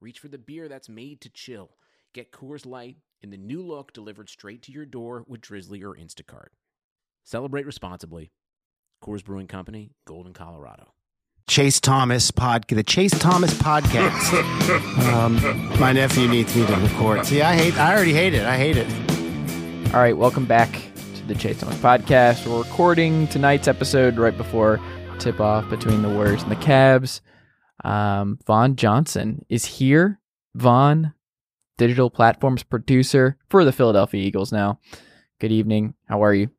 reach for the beer that's made to chill. Get Coors Light in the new look delivered straight to your door with Drizzly or Instacart. Celebrate responsibly. Coors Brewing Company, Golden, Colorado. Chase Thomas pod, the Chase Thomas podcast. um, my nephew needs me to record. See, I hate. I already hate it. I hate it. All right, welcome back to the Chase Thomas podcast. We're recording tonight's episode right before tip off between the Warriors and the Cavs. Um, Vaughn Johnson is here. Vaughn, digital platforms producer for the Philadelphia Eagles now. Good evening. How are you?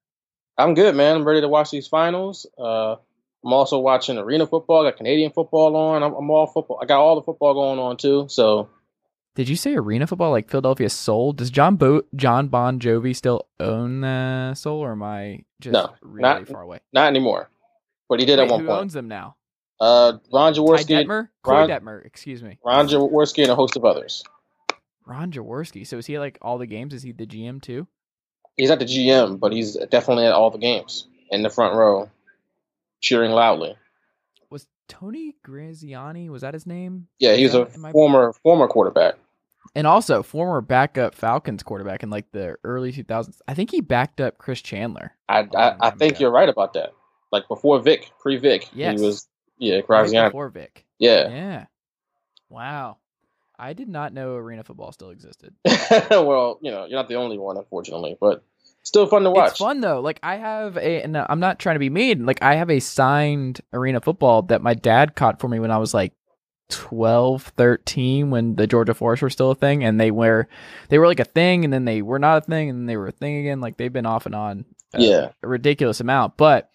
I'm good, man. I'm ready to watch these finals. Uh, I'm also watching arena football. I got Canadian football on. I'm, I'm, all football. I got all the football going on too. So, did you say arena football like Philadelphia Soul? Does John Bo- John Bon Jovi still own the Soul, or am I just no, really not, far away? Not anymore. But he did Wait, at one who point. owns them now? Uh, Ron Ty Jaworski, Detmer, Ron- Corey Detmer. Excuse me, Ron Jaworski, and a host of others. Ron Jaworski. So is he like all the games? Is he the GM too? He's at the GM, but he's definitely at all the games in the front row, cheering loudly. Was Tony Graziani? Was that his name? Yeah, he was a former former quarterback. And also former backup Falcons quarterback in like the early 2000s. I think he backed up Chris Chandler. I I, I think ago. you're right about that. Like before Vic, pre Vic, Yes. he was yeah right Graziani. before Vic. Yeah. Yeah. Wow. I did not know arena football still existed. well, you know, you're not the only one, unfortunately, but still fun to watch. It's fun though. Like I have a, and I'm not trying to be mean. Like I have a signed arena football that my dad caught for me when I was like 12, 13, when the Georgia Force were still a thing, and they were, they were like a thing, and then they were not a thing, and then they were a thing again. Like they've been off and on. uh, Yeah. a ridiculous amount, but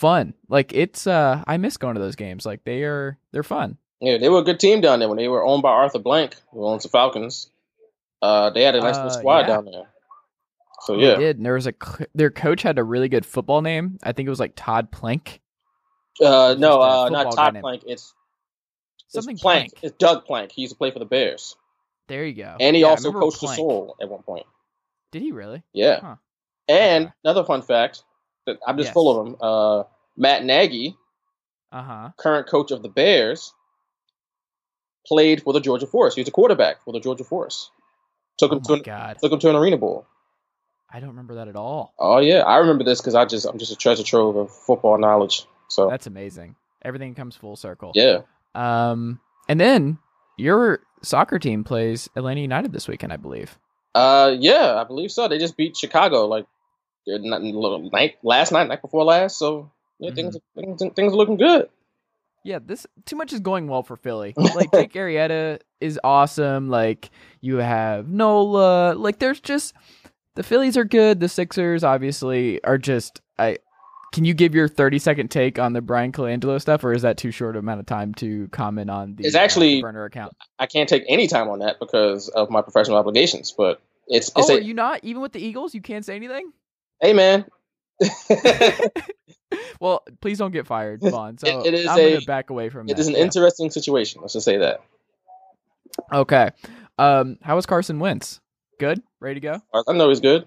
fun. Like it's, uh, I miss going to those games. Like they are, they're fun. Yeah, they were a good team down there when they were owned by Arthur Blank, who owns the Falcons. Uh, they had a nice little Uh, squad yeah. down there. So They yeah, did. And there was a their coach had a really good football name. I think it was like Todd Plank. uh, no, uh, not Todd Plank. It's it's Something Plank. Plank. It's Doug Plank. He used to play for the Bears, There you go. and he Yeah, also coached the Soul at one point. Did he really? Yeah. Huh. And Okay. another fun fact I'm just Yes. full of them. Uh, Matt Nagy, Uh huh. current coach of the Bears, played for the Georgia Force. He was a quarterback for the Georgia Force. Took Oh him to an, god, took him to an arena bowl. I don't remember that at all. Oh yeah, I remember this because I just I'm just a treasure trove of football knowledge. So That's amazing. Everything comes full circle. yeah, Um, and then your soccer team plays Atlanta United this weekend, I believe. uh, yeah, I believe so. They just beat Chicago like not, night last night, night before last. So yeah, things, things things are looking good. Yeah, this too much is going well for Philly. Like Jake Arrieta is awesome. Like you have Nola. Like there's just the Phillies are good. The Sixers obviously are just. I can you give your 30 second take on the Bryan Colangelo stuff, or is that too short amount of time to comment on the It's uh, actually- burner account? I can't take any time on that because of my professional obligations. But it's it's Oh, a, are you not even with the Eagles? You can't say anything. Hey man. well, please don't get fired, Vaughn. So It- it is I'm gonna back away from It that. is an Yeah. interesting situation. Let's just say that. Okay. Um, how was Carson Wentz? Good. Ready to go? I know he's good.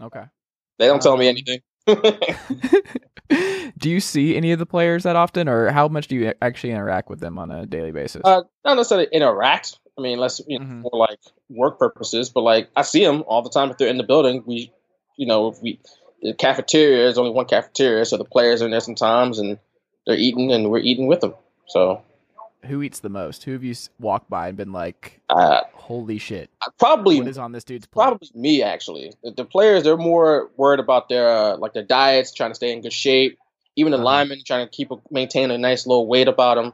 Okay. They don't tell me Um, anything. do you see any of the players that often, or how much do you actually interact with them on a daily basis? uh, not necessarily interact. I mean, unless you know, Mhm. for like work purposes, but like I see them all the time if they're in the building. We, you know, if we the cafeteria is only one cafeteria, so the players are in there sometimes and they're eating and we're eating with them. So Who eats the most? Who have you walked by and been like, uh, "Holy shit, probably what is on this dude's plate?" probably me actually. The, the players they're more worried about their uh, like their diets, trying to stay in good shape. Even the Uh-huh. linemen trying to keep a, maintain a nice little weight about them.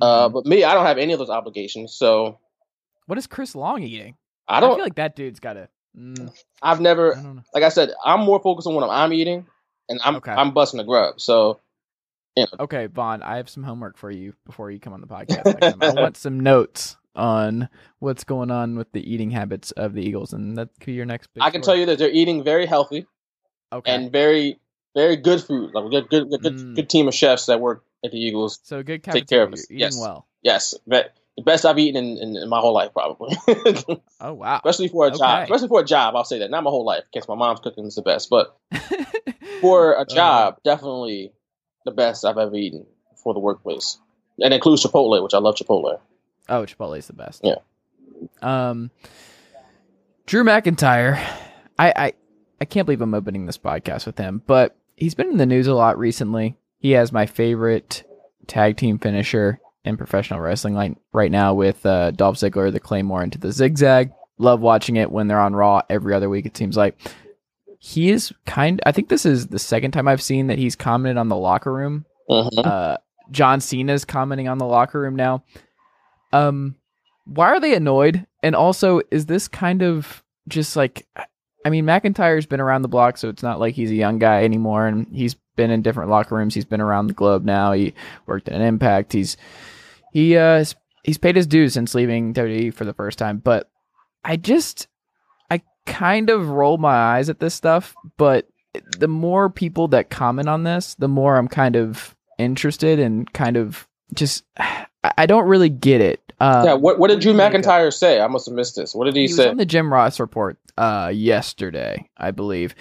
Uh, Mhm. but me, I don't have any of those obligations, so what is Chris Long eating? I I, don't. feel like that dude's got to. Mm, I've never, don't like I said, I'm more focused on what I'm eating, and I'm Okay. I'm busting the grub. So Okay, Vaughn, I have some homework for you before you come on the podcast. I want some notes on what's going on with the eating habits of the Eagles, and that could be your next. Big I can tell you that they're eating very healthy Okay. and very, very good food. Like good, good, good, Mm. good team of chefs that work at the Eagles. so good take care of us. Eating Yes. well. Yes, but the best I've eaten in, in, in my whole life, probably. Oh wow. especially for a Okay. job. Especially for a job, I'll say that. Not my whole life, because my mom's cooking is the best. But for a Uh, job, definitely the best I've ever eaten for the workplace, and includes Chipotle, which I love Chipotle. Oh, Chipotle is the best. Yeah. Um, Drew McIntyre, I, I, I can't believe I'm opening this podcast with him, but he's been in the news a lot recently. He has my favorite tag team finisher in professional wrestling like right now with uh, Dolph Ziggler, the Claymore into the zigzag. Love watching it when they're on Raw every other week. It seems like he is kind. I think this is the second time I've seen that he's commented on the locker room Mhm. uh, John Cena's commenting on the locker room now. Um, why are they annoyed? And also, is this kind of just like, I mean, McIntyre's been around the block, so it's not like he's a young guy anymore, and he's been in different locker rooms. He's been around the globe now. He worked at an Impact. He's he uh he's paid his dues since leaving WWE for the first time. But I just I kind of roll my eyes at this stuff, but the more people that comment on this, the more I'm kind of interested and kind of just I don't really get it. Um, yeah, what, what did Drew you make of- McIntyre say? I must have missed this. What did he, he was say? on the Jim Ross report uh yesterday, I believe.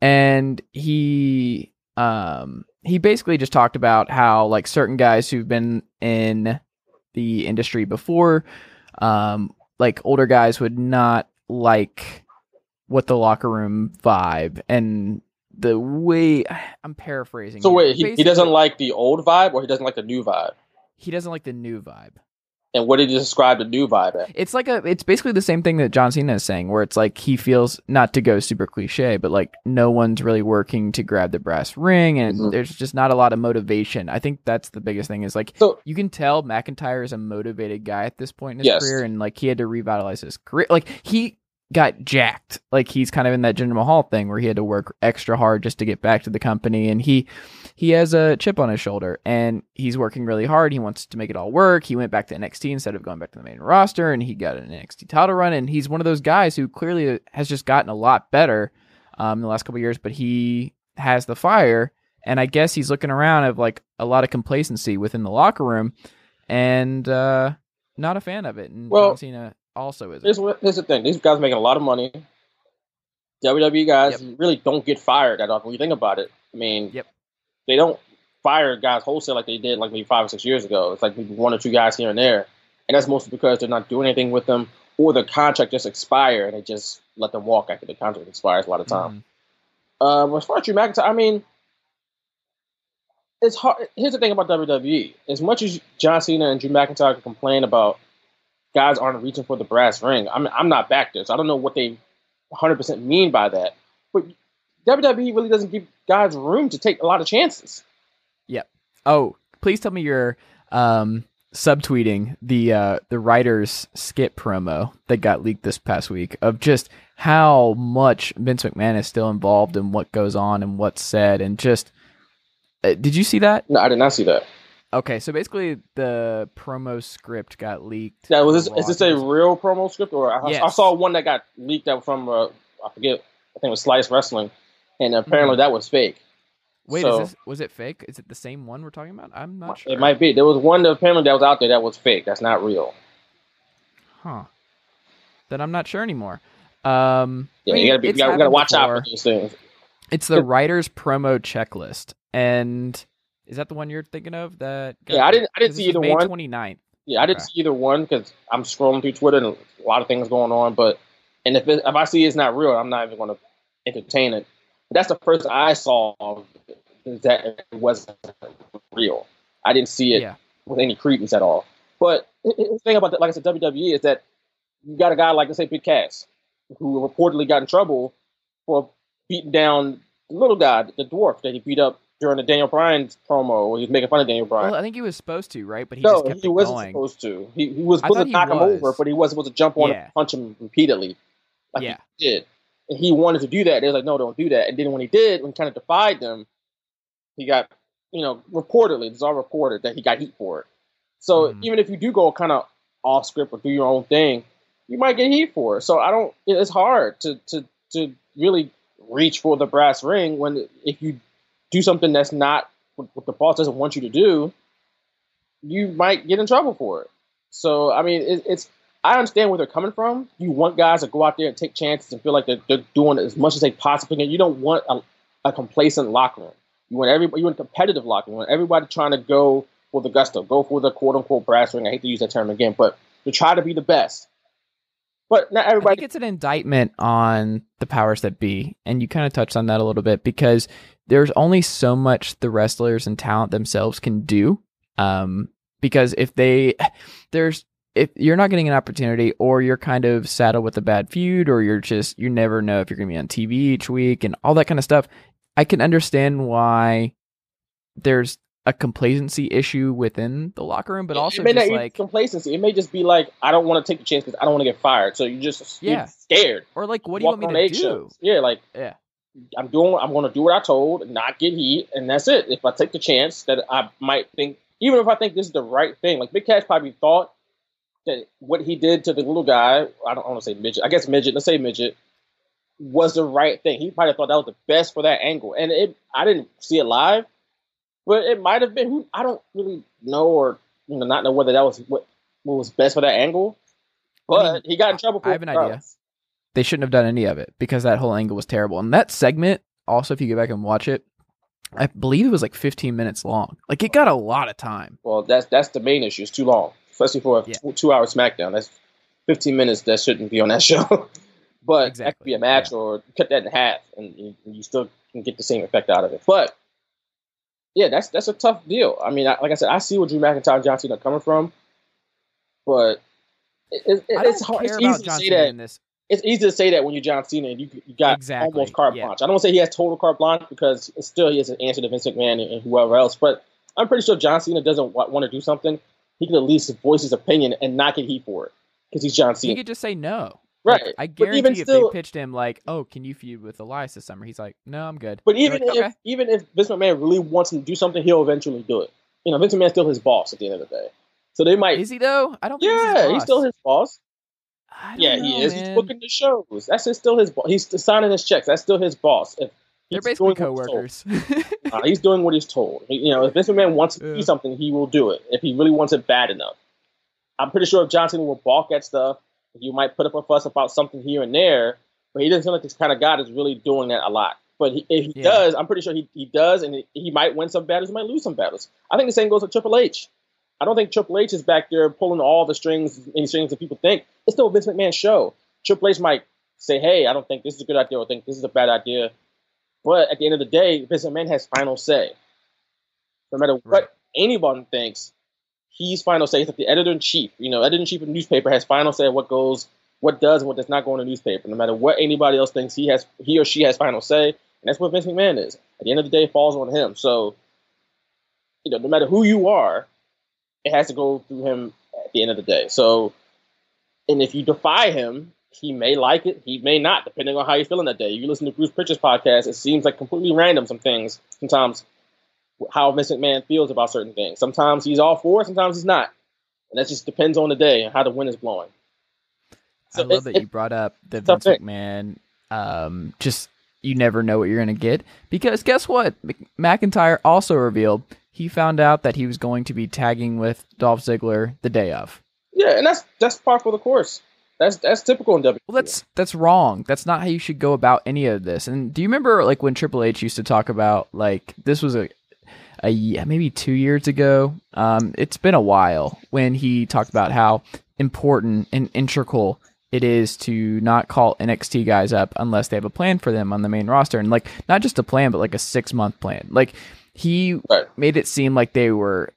And he um he basically just talked about how like certain guys who've been in the industry before um like older guys would not like what the locker room vibe and the way I'm paraphrasing. so wait, he, he doesn't like the old vibe, or he doesn't like the new vibe? he doesn't like the new vibe. And what did you describe the new vibe as? It's like a it's basically the same thing that John Cena is saying, where it's like he feels not to go super cliche, but like no one's really working to grab the brass ring and Mhm. there's just not a lot of motivation. I think that's the biggest thing is like So you can tell McIntyre is a motivated guy at this point in his Yes. career and like he had to revitalize his career. Like he got jacked. Like he's kind of in that Jinder Mahal thing where he had to work extra hard just to get back to the company and he he has a chip on his shoulder and he's working really hard. He wants to make it all work. He went back to NXT instead of going back to the main roster and he got an NXT title run and he's one of those guys who clearly has just gotten a lot better um, in the last couple of years, but he has the fire and I guess he's looking around of like a lot of complacency within the locker room and uh, not a fan of it. And Well, John Cena also isn't. what, here's the thing: these guys making a lot of money. WWE guys really don't get fired that often. When you think about it, I mean, Yep. they don't fire guys wholesale like they did like maybe five or six years ago. It's like maybe one or two guys here and there, and that's mostly because they're not doing anything with them, or the contract just expire and they just let them walk after the contract expires a lot of time. Mhm. Um, as far as Drew McIntyre, I mean, it's hard. Here's the thing about WWE: as much as John Cena and Drew McIntyre can complain about guys aren't reaching for the brass ring, I'm I'm not back there, so I don't know what they 100 percent mean by that. But WWE really doesn't give guys room to take a lot of chances. Yep. Oh, please tell me you're um, subtweeting the uh, the writers skit promo that got leaked this past week of just how much Vince McMahon is still involved in what goes on and what's said and just. Uh, did you see that? No, I did not see that. Okay, so basically the promo script got leaked. Yeah, was this, is this a real promo script, or I, I saw one that got leaked out from uh, I forget, I think it was Slice Wrestling, and apparently that was fake. Wait, so- is this was it fake? Is it the same one we're talking about? I'm not sure. It might be. There was one that apparently that was out there that was fake. That's not real. Huh. Then I'm not sure anymore. Um, I Yeah, mean, you gotta be, you gotta, gotta watch out for these things. It's the writer's promo checklist, and is that the one you're thinking of? That got- Yeah, I didn't- I didn't see either May one. 29th. Yeah, I didn't Okay. see either one because I'm scrolling through Twitter and a lot of things going on. But and if it, if I see it's not real, I'm not even going to entertain it. But that's the first I saw that it wasn't real. I didn't see it Yeah. with any credence at all. But the the thing about that, like I said, WWE is that you got a guy like let's say Big Cass, who reportedly got in trouble for beating down the little guy, the dwarf that he beat up during the Daniel Bryan promo where he was making fun of Daniel Bryan. Well, I think he was supposed to, right? But he no, just kept he wasn't going. supposed to. He, he was supposed to knock him over, but he wasn't supposed to jump on Yeah. and punch him repeatedly like Yeah. he did. And he wanted to do that. They was like, no, don't do that. And then when he did, when he kind of defied them, he got, you know, reportedly, it's all reported that he got heat for it. So Mhm. even if you do go kind of off script or do your own thing, you might get heat for it. So I don't. It's hard to to to really reach for the brass ring when if you do something that's not what the boss doesn't want you to do, you might get in trouble for it. So I mean, it, it's I understand where they're coming from. You want guys to go out there and take chances and feel like they're, they're doing as much as they possibly can. You don't want a, a complacent locker room. You want everybody. You want competitive locker room. You want everybody trying to go for the gusto, go for the quote unquote brass ring. I hate to use that term again, but to try to be the best. But not everybody. I think it's an indictment on the powers that be, and you kind of touched on that a little bit because there's only so much the wrestlers and talent themselves can do. Um, because if they, there's if you're not getting an opportunity, or you're kind of saddled with a bad feud, or you're just you never know if you're going to be on TV each week and all that kind of stuff. I can understand why there's a complacency issue within the locker room, but also it may just not like complacency. It may just be like I don't want to take the chance because I don't want to get fired. So you just Yeah. you're scared. or like what do you want me to do? Yeah, like Yeah. I'm doing. I'm going to do what I told, not get heat, and that's it. If I take the chance that I might think, even if I think this is the right thing, like Big Cass probably thought that what he did to the little guy, I don't want to say midget, I guess midget, let's say midget, was the right thing. He probably thought that was the best for that angle, and it. I didn't see it live, but it might have been. Who I don't really know, or you know, not know whether that was what what was best for that angle. But I mean, he got in trouble. For I have an idea. they shouldn't have done any of it because that whole angle was terrible. And that segment, also, if you go back and watch it, I believe it was like 15 minutes long. Like it got a lot of time. Well, that's that's the main issue. It's too long, especially for a Yeah. two-hour SmackDown. That's 15 minutes that shouldn't be on that show. but that Exactly, could be a match, or cut that in half, and you, you still can get the same effect out of it. But yeah, that's that's a tough deal. I mean, I, like I said, I see where Drew McIntyre and John Cena are coming from, but it, it, it's hard. It's easy to say that this. it's easy to say that when you're John Cena and you, you got Exactly, almost carte yeah. blanche. I don't want to say he has total carte blanche because still he has an answer to Vince McMahon and, and whoever else, but I'm pretty sure John Cena doesn't wa- want to do something. He can at least voice his opinion and not get heat for it because he's John Cena. He could just say no. Right. Like, I guarantee even if still- they pitched him like, "Oh, can you feud with Elias this summer?" He's like, "No, I'm good." But even like, if "Okay." even if Vince McMahon really wants him to do something, he'll eventually do it. You know, Vince McMahon's still his boss at the end of the day. So they might. is he though? I don't. think yeah, he's, he's still his boss. Yeah, know, he is. man. He's booking the shows. That's his, still his boss. He's signing his checks. That's still his boss. If They're he's basically what he's coworkers. Uh, he's doing what he's told. He- you know, if Vince McMahon wants to do something, he will do it. If he really wants it bad enough, I'm pretty sure if Johnson will balk at stuff, you might put up a fuss about something here and there. But he doesn't seem like this kind of guy that's really doing that a lot. But he, if he Yeah. does, I'm pretty sure he, he does, and he, he might win some battles, he might lose some battles. I think the same goes with Triple H. I don't think Triple H is back there pulling all the strings, any strings that people think. It's still a Vince McMahon show. Triple H might say, "Hey, I don't think this is a good idea, or think this is a bad idea." But at the end of the day, Vince McMahon has final say. No matter what Right. anyone thinks, he's final say. He's like the editor in chief. You know, editor in chief of the newspaper has final say what goes, what does, and what does not go in the newspaper. No matter what anybody else thinks, he has, he or she has final say, and that's what Vince McMahon is. At the end of the day, it falls on him. So, you know, no matter who you are, it has to go through him at the end of the day. So, and if you defy him, he may like it, he may not, depending on how you're feeling that day. You listen to Bruce Pritchard's podcast, it seems like completely random. Some things sometimes how Vince McMahon feels about certain things. Sometimes he's all for it, sometimes he's not. And that just depends on the day and how the wind is blowing. I love it- that you brought up the Vince thing. McMahon. Um, just you never know what you're gonna get because guess what? McIntyre also revealed he found out that he was going to be tagging with Dolph Ziggler the day of. Yeah, and that's that's par for the course. That's that's typical in WWE. Well, that's that's wrong. That's not how you should go about any of this. And do you remember like when Triple H used to talk about like this was a a maybe two years ago? Um, it's been a while when he talked about how important and integral it is to not call NXT guys up unless they have a plan for them on the main roster, and like not just a plan, but like a six month plan. Like he Right. made it seem like they were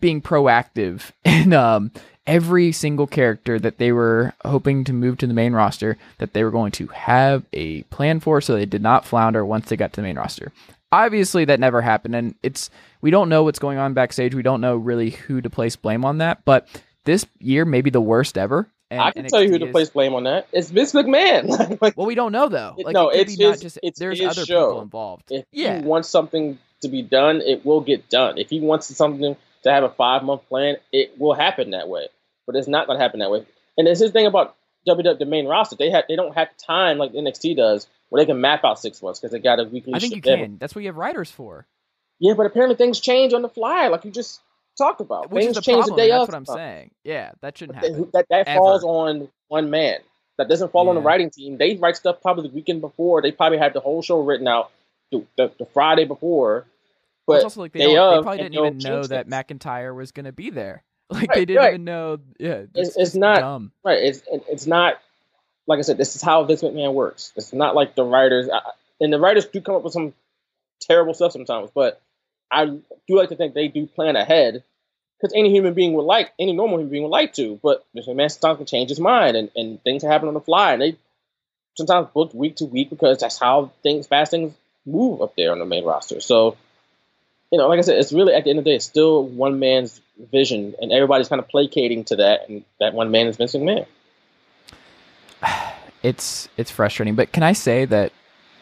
being proactive in um, every single character that they were hoping to move to the main roster that they were going to have a plan for so they did not flounder once they got to the main roster. Obviously that never happened and it's we don't know what's going on backstage. We don't know really who to place blame on that, but this year may be the worst ever. And I can tell you who to place blame on that. It's Vince McMahon. like, Well, we don't know though. Like, no, it it's his- just it's there's his other show. people involved. if Yeah. he wants something to be done, it will get done. If he wants something to have a five month plan, it will happen that way. but it's not going to happen that way. And there's this thing about WWE, the main roster, they have they don't have time like NXT does where they can map out six months because they got a weekly. I think you can. That's what you have writers for. Yeah, but apparently things change on the fly, like you just talked about. Which things is the change problem. the day and of. that's what I'm saying. Yeah, that shouldn't That, happen. that, that Ever. falls on one man. That doesn't fall on the writing team. They write stuff probably the weekend before. They probably have the whole show written out the, the, the Friday before. But it's also like they, don't, they probably didn't even know change that things. McIntyre was going to be there. Like Right, they didn't right. even know. Yeah, It's- it's, it's not- dumb. Right. It's it's not like I said. This is how Vince McMahon works. It's not like the writers, I- and the writers do come up with some terrible stuff sometimes. But I do like to think they do plan ahead because any human being would like, any normal human being would like to. But Mr. Sometimes can change his mind, and, and things happen on the fly, and they sometimes book week to week because that's how things fast things move up there on the main roster. So. You know, like I said, it's really at the end of the day, it's still one man's vision, and everybody's kind of placating to that, and that one man is Vince McMahon. it's it's frustrating. But can I say that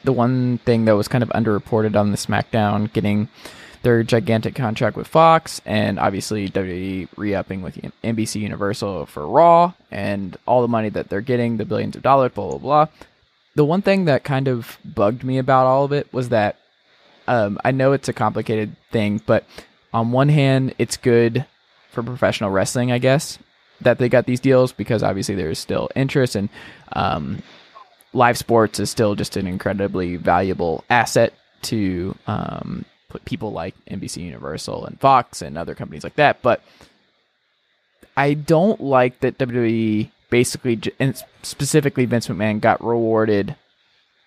the one thing that was kind of underreported on the SmackDown getting their gigantic contract with Fox and obviously WWE re-upping with NBC Universal for Raw and all the money that they're getting, the billions of dollars, blah blah blah. The one thing that kind of bugged me about all of it was that um, I know it's a complicated thing, but on one hand, it's good for professional wrestling, I guess, that they got these deals because obviously there's still interest and um, live sports is still just an incredibly valuable asset to um, people like NBC Universal and Fox and other companies like that. But I don't like that WWE basically, and specifically Vince McMahon, got rewarded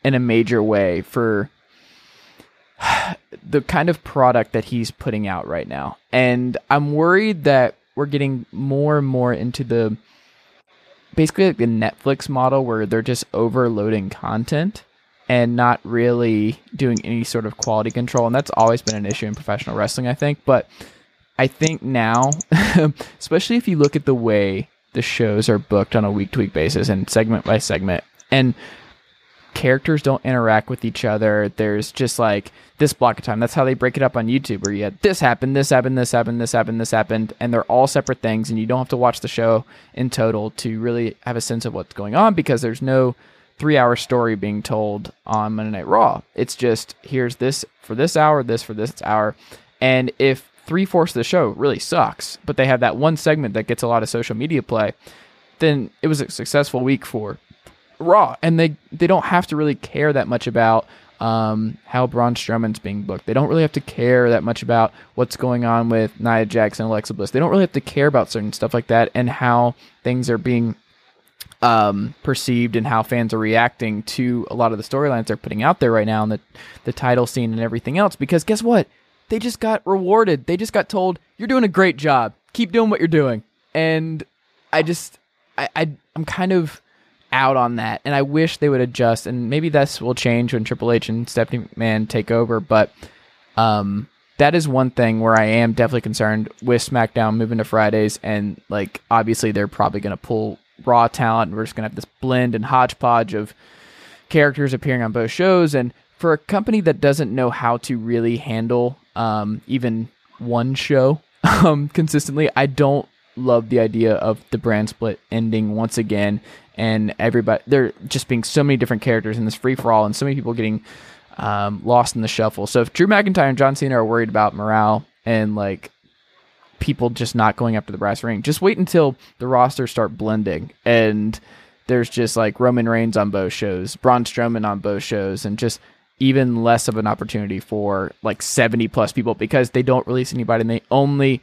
in a major way for the kind of product that he's putting out right now. And I'm worried that we're getting more and more into the basically like the Netflix model where they're just overloading content and not really doing any sort of quality control. And that's always been an issue in professional wrestling, I think. But I think now, especially if you look at the way the shows are booked on a week to week basis and segment by segment, and characters don't interact with each other. There's just like this block of time. That's how they break it up on YouTube, where you had this happened, this happened, this happened, this happened, this happened, and they're all separate things, and you don't have to watch the show in total to really have a sense of what's going on because there's no three hour story being told on Monday Night Raw. It's just here's this for this hour, this for this hour. And if three fourths of the show really sucks, but they have that one segment that gets a lot of social media play, then it was a successful week for Raw. And they, they don't have to really care that much about um, how Braun Strowman's being booked. They don't really have to care that much about what's going on with Nia and Alexa Bliss. They don't really have to care about certain stuff like that and how things are being um, perceived and how fans are reacting to a lot of the storylines they're putting out there right now and the, the title scene and everything else. Because guess what? They just got rewarded. They just got told, you're doing a great job. Keep doing what you're doing. And I just, I, I I'm kind of out on that. And I wish they would adjust. And maybe this will change when Triple H and Stephanie McMahon take over. But um, that is one thing where I am definitely concerned with SmackDown moving to Fridays. And like, obviously, they're probably going to pull Raw talent. We're just going to have this blend and hodgepodge of characters appearing on both shows. And for a company that doesn't know how to really handle um, even one show um, consistently, I don't love the idea of the brand split ending once again and everybody there just being so many different characters in this free for all and so many people getting um, lost in the shuffle. So if Drew McIntyre and John Cena are worried about morale and like people just not going up to the brass ring, just wait until the rosters start blending and there's just like Roman Reigns on both shows, Braun Strowman on both shows, and just even less of an opportunity for like 70 plus people because they don't release anybody and they only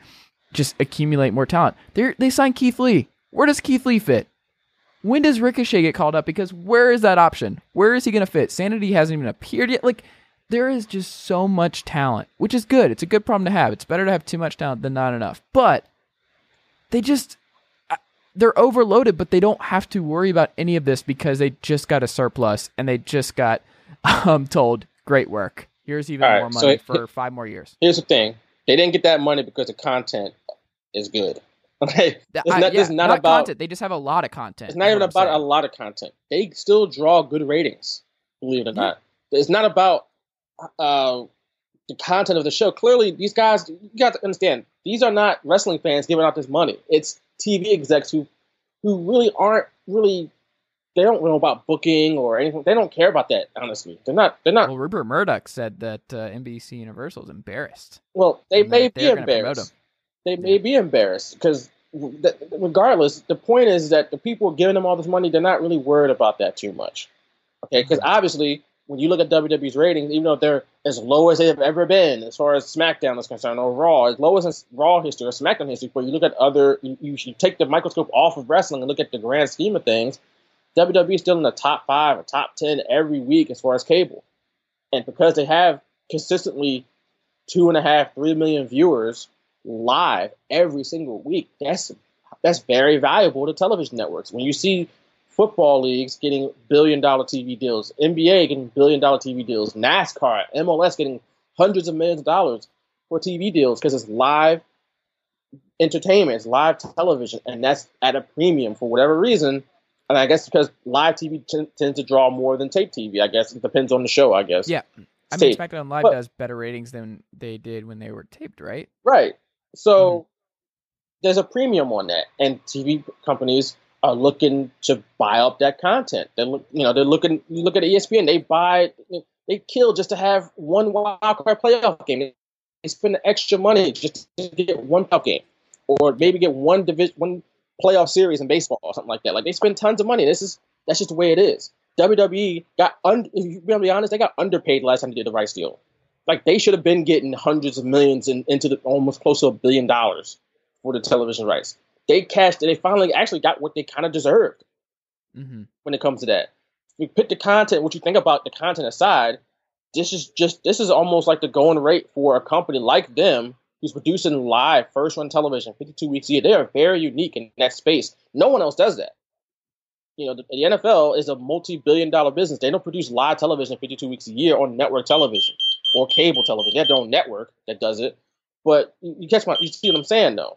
just accumulate more talent. They they signed Keith Lee. Where does Keith Lee fit? When does Ricochet get called up? Because where is that option? Where is he going to fit? Sanity hasn't even appeared yet. Like there is just so much talent, which is good. It's a good problem to have. It's better to have too much talent than not enough. But they just uh, they're overloaded, but they don't have to worry about any of this because they just got a surplus and they just got um, told, "Great work. Here's even All right, more so money it- for five more years." Here's the thing: they didn't get that money because the content is good. Okay, it's I- not, yeah, it's not, about. content. They just have a lot of content. It's not even about saying. a lot of content. They still draw good ratings, believe it or not. It's not about uh, the content of the show. Clearly, these guys, you got to understand, these are not wrestling fans giving out this money. It's TV execs who who really aren't really they don't know about booking or anything. They don't care about that. Honestly, they're not. They're not. Well, Rupert Murdoch said that uh, NBC Universal is embarrassed. Well, they may be embarrassed. They may be embarrassed because, regardless, the point is that the people giving them all this money, they're not really worried about that too much. Okay, because Mm-hmm. obviously, when you look at WWE's ratings, even though they're as low as they have ever been, as far as SmackDown is concerned, or Raw, as low as in Raw history or SmackDown history, but you look at other, you, you should take the microscope off of wrestling and look at the grand scheme of things. WWE is still in the top five or top ten every week as far as cable, and because they have consistently two and a half, three million viewers live every single week, that's that's very valuable to television networks. When you see football leagues getting billion dollar TV deals, NBA getting billion dollar TV deals, NASCAR, MLS getting hundreds of millions of dollars for TV deals because it's live entertainment, it's live television, and that's at a premium for whatever reason. And I guess because live TV t- tends to draw more than tape TV. I guess it depends on the show. I guess. Yeah. I Tape. mean, SmackDown Live But- does better ratings than they did when they were taped, right? Right. So mm-hmm. there's a premium on that, and TV companies are looking to buy up that content. They look, you know, they're looking. You look at ESPN; they buy, they kill just to have one wild card playoff game. They spend extra money just to get one playoff game, or maybe get one division, one playoff series in baseball or something like that. Like they spend tons of money. This is that's just the way it is. WWE got, un, if you to be honest, they got underpaid last time they did the rights deal. Like they should have been getting hundreds of millions and into the almost close to a billion dollars for the television rights. They cashed. And they finally actually got what they kind of deserved Mm-hmm. when it comes to that. If you put the content, what you think about the content aside, this is just this is almost like the going rate for a company like them who's producing live first run television 52 weeks a year. They are very unique in that space. No one else does that. You know, the, the NFL is a multi-billion dollar business. They don't produce live television 52 weeks a year on network television or cable television. They have their own network that does it. But you, you catch my, you see what I'm saying though.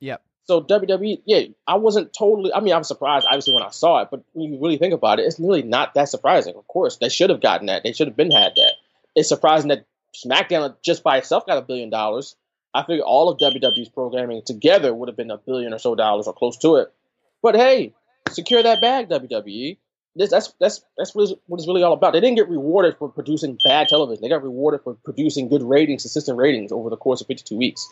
Yep. So WWE, yeah, I wasn't totally. I mean, I was surprised obviously when I saw it, but when you really think about it, it's really not that surprising. Of course, they should have gotten that. They should have been had that. It's surprising that SmackDown just by itself got a billion dollars. I figure all of WWE's programming together would have been a billion or so dollars or close to it. But hey, secure that bag, WWE. This, that's that's that's what it's, what it's really all about. They didn't get rewarded for producing bad television. They got rewarded for producing good ratings, consistent ratings over the course of 52 weeks.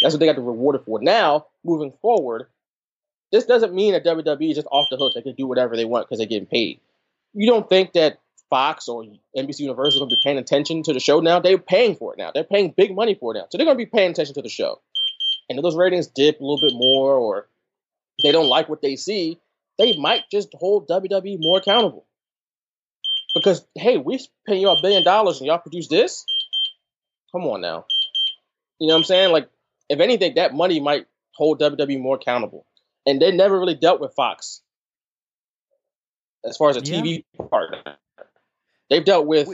That's what they got to reward it for. Now, moving forward, this doesn't mean that WWE is just off the hook. They can do whatever they want because they're getting paid. You don't think that Fox or NBC Universal is going to be paying attention to the show now? They're paying for it now. They're paying big money for it now. So they're going to be paying attention to the show. And if those ratings dip a little bit more or they don't like what they see, they might just hold WWE more accountable. Because, hey, we're paying you a billion dollars and y'all produce this? Come on now. You know what I'm saying? Like, if anything, that money might hold WWE more accountable. And they never really dealt with Fox as far as a Yeah. TV partner. They've dealt with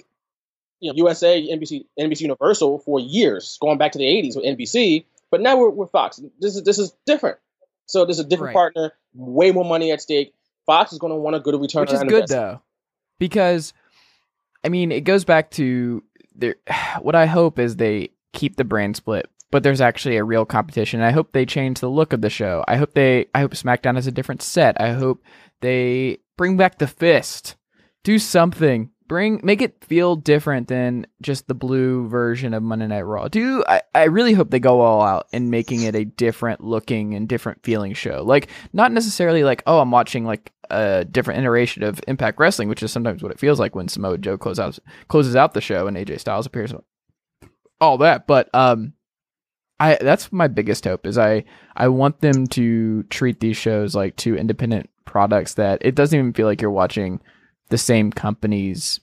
you know, USA, NBC, NBC Universal for years, going back to the '80s with NBC. But now we're with Fox. This is this is different. So there's a different Right. partner, way more money at stake. Fox is going to want a good return, Which is good investment. though, because I mean it goes back to their. What I hope is they keep the brand split, but there's actually a real competition. I hope they change the look of the show. I hope they. I hope SmackDown has a different set. I hope they bring back the fist. Do something. Bring make it feel different than just the blue version of Monday Night Raw. Do I, I really hope they go all out in making it a different looking and different feeling show. Like not necessarily like, oh, I'm watching like a different iteration of Impact Wrestling, which is sometimes what it feels like when Samoa Joe closes out closes out the show and AJ Styles appears. All that, but um, I that's my biggest hope is I I want them to treat these shows like two independent products that it doesn't even feel like you're watching the same company's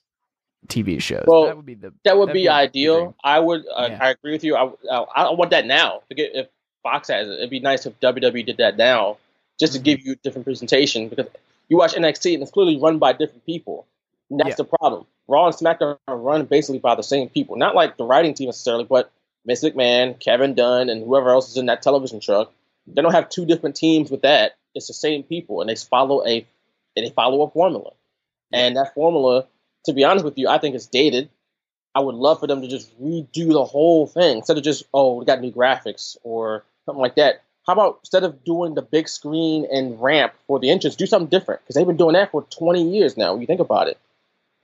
TV shows. Well, that would be the That would that'd be ideal. I would. Uh, Yeah. I agree with you. I, I, I want that now. Forget if Fox has it. It'd be nice if WWE did that now, just to Mhm. give you a different presentation. Because you watch NXT and it's clearly run by different people. And that's Yeah. the problem. Raw and SmackDown are run basically by the same people. Not like the writing team necessarily, but Vince McMahon, Kevin Dunn, and whoever else is in that television truck. They don't have two different teams with that. It's the same people, and they follow a and they follow a formula. And that formula, to be honest with you, I think it's dated. I would love for them to just redo the whole thing instead of just oh we got new graphics or something like that. how about instead of doing the big screen and ramp for the entrance, do something different? Because they've been doing that for 20 years now. When you think about it,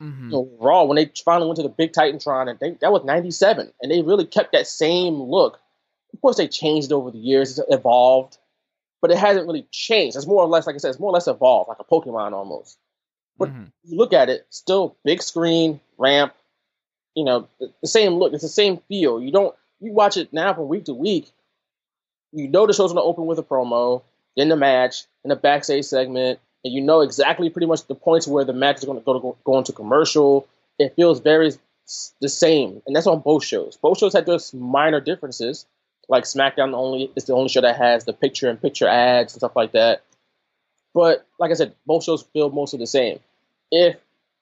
Mhm. know, Raw when they finally went to the big Titantron, and they, that was '97, and they really kept that same look. Of course, they changed over the years, it's evolved, but it hasn't really changed. It's more or less, like I said, it's more or less evolved, like a Pokemon almost. But Mhm. you look at it, still big screen, ramp, you know, the, the same look. It's the same feel. You don't you watch it now from week to week. You know the show's gonna open with a promo, then the match, and the backstage segment, and you know exactly pretty much the points where the match is gonna go to go, go into commercial. It feels very the same, and that's on both shows. Both shows had those minor differences. Like SmackDown only is the only show that has the picture-in-picture ads and stuff like that. But like I said, both shows feel mostly the same. If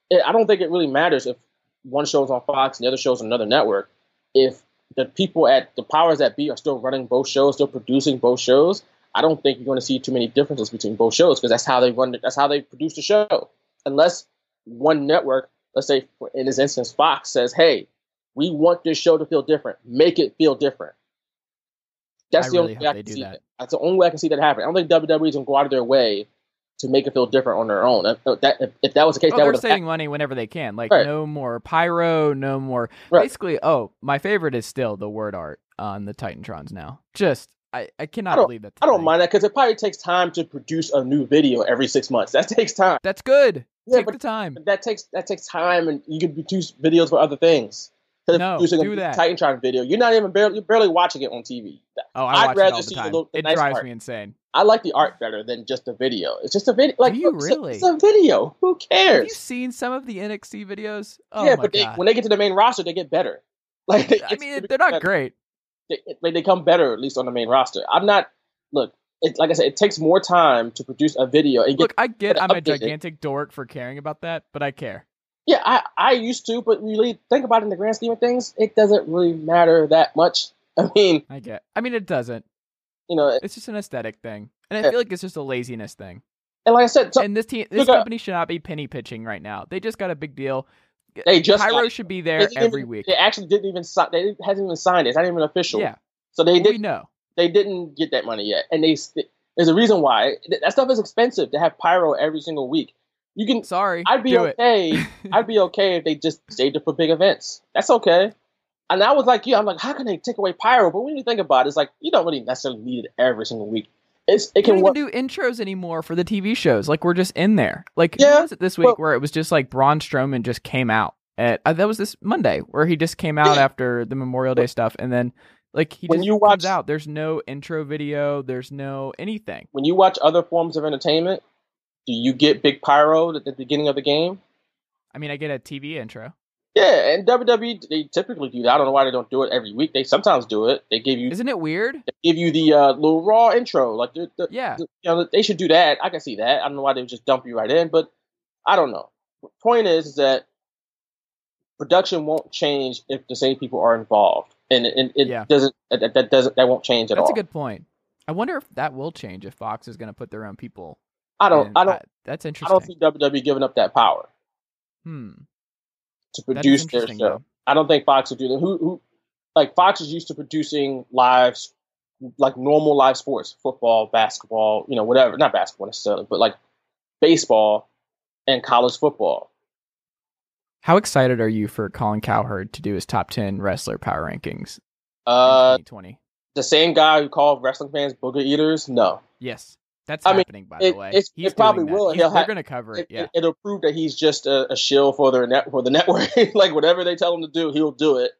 it, I don't think it really matters if one show's on Fox and the other show's on another network. If the people at the powers that be are still running both shows, still producing both shows, I don't think you're going to see too many differences between both shows because that's how they run. That's how they produce the show. Unless one network, let's say in this instance, Fox says, "Hey, we want this show to feel different. Make it feel different." That's I the really only way I can see that. that. That's the only way I can see that happen. I don't think WWE is going to go out of their way to make it feel different on their own. If that, if, if that was the case, Oh, that they're saving money whenever they can. Like Right. no more pyro, no more. Right. Basically, oh, my favorite is still the word art on the Titantrons now. Just I, I cannot I believe that. I don't mind that because it probably takes time to produce a new video every six months. That takes time. That's good. Yeah, Take but the time. That takes that takes time, and you can produce videos for other things. Instead No, producing do a that. Titantron video, you're not even barely you're barely watching it on TV. Oh, I I'd watch rather the see the time. little- the it nice drives me insane. I like the art better than just the video. It's just a video. Like you it's a- really? It's a, video. Who cares? Have you seen some of the NXT videos? Oh yeah, my but they, when they get to the main roster, they get better. Like I mean, they're not better. great. They, they come better at least on the main roster. I'm not. Look, it, like I said, it takes more time to produce a video and get Look, I get I'm a gigantic dork for caring about that, but I care. Yeah, I, I used to, but really think about it in the grand scheme of things, it doesn't really matter that much. I mean, I get. I mean, it doesn't. you know, It's just an aesthetic thing, and I feel like it's just a laziness thing. and like I said, so and this team, this uh, company should not be penny pitching right now. They just got a big deal. They just Pyro got- should be there every even- week. They actually didn't even sign. They hasn't even signed it. It's not even official. Yeah, So they didn't. know. They didn't get that money yet, and they. There's a reason why that stuff is expensive to have pyro every single week. You can. Sorry, I'd be okay. I'd be okay if they just saved it for big events. That's okay. And I was like, yeah, I'm like, how can they take away pyro? But when you think about it, it's like you don't really necessarily need it every single week. It's it We don't even do intros anymore for the TV shows. Like we're just in there. Like Yeah, who was it this week well- where it was just like Braun Strowman just came out at uh, that was this Monday where he just came out Yeah. after the Memorial Day stuff and then like he When just you comes watch- out. There's no intro video. There's no anything. When you watch other forms of entertainment, do you get big pyro at the beginning of the game? I mean, I get a TV intro. Yeah, and WWE they typically do that. I don't know why they don't do it every week. They sometimes do it. They give you Isn't it weird? they give you the uh, little raw intro. Like the, the, Yeah. the- you know they should do that. I can see that. I don't know why they would just dump you right in, but I don't know. Point is, is that production won't change if the same people are involved, and, and it Yeah. doesn't. That, that doesn't. That won't change at That's all. That's a good point. I wonder if that will change if Fox is going to put their own people. I don't. I don't. that's interesting. I don't see WWE giving up that power hmm. To produce their interesting. show. though. I don't think Fox would do that. Who, who, like Fox is used to producing live, like normal live sports, football, basketball, you know, whatever. Not basketball necessarily, but like baseball and college football. How excited are you for Colin Cowherd to do his top ten wrestler power rankings in Uh, 2020? the same guy who called wrestling fans booger eaters. No, Yes, that's I mean, happening. by it- the way, He's it probably will. He's- He'll they're ha- going to cover it. it, Yeah, it, will prove that he's just a, a shill for their net for the network. like whatever they tell him to do, he'll do it.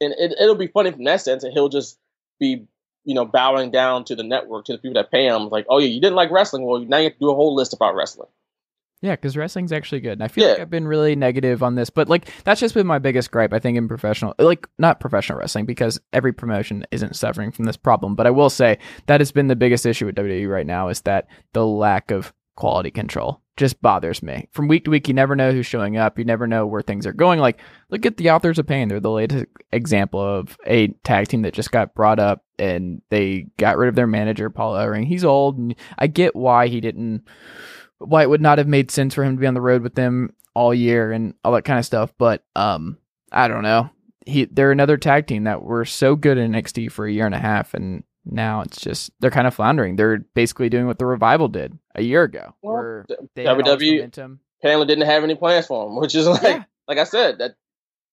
And it, it'll be funny from that sense, and he'll just be you know bowing down to the network to the people that pay him. Like, oh yeah, you didn't like wrestling. Well, now you have to do a whole list about wrestling. Yeah, because wrestling's actually good, and I feel like I've been really negative on this, but like that's just been my biggest gripe. I think in professional, like not professional wrestling, because every promotion isn't suffering from this problem. But I will say that has been the biggest issue with WWE right now is that the lack of quality control just bothers me. From week to week, you never know who's showing up. You never know where things are going. Like, look at the Authors of Pain. They're the latest example of a tag team that just got brought up and they got rid of their manager, Paul Ellering. He's old, and I get why he didn't, why it would not have made sense for him to be on the road with them all year and all that kind of stuff. But um, I don't know. He, they're another tag team that were so good in NXT for a year and a half, and now it's just they're kind of floundering. They're basically doing what the revival did a year ago, Well, where the- they had all this WWE momentum. apparently didn't have any plans for him, which is like, Yeah. like I said, that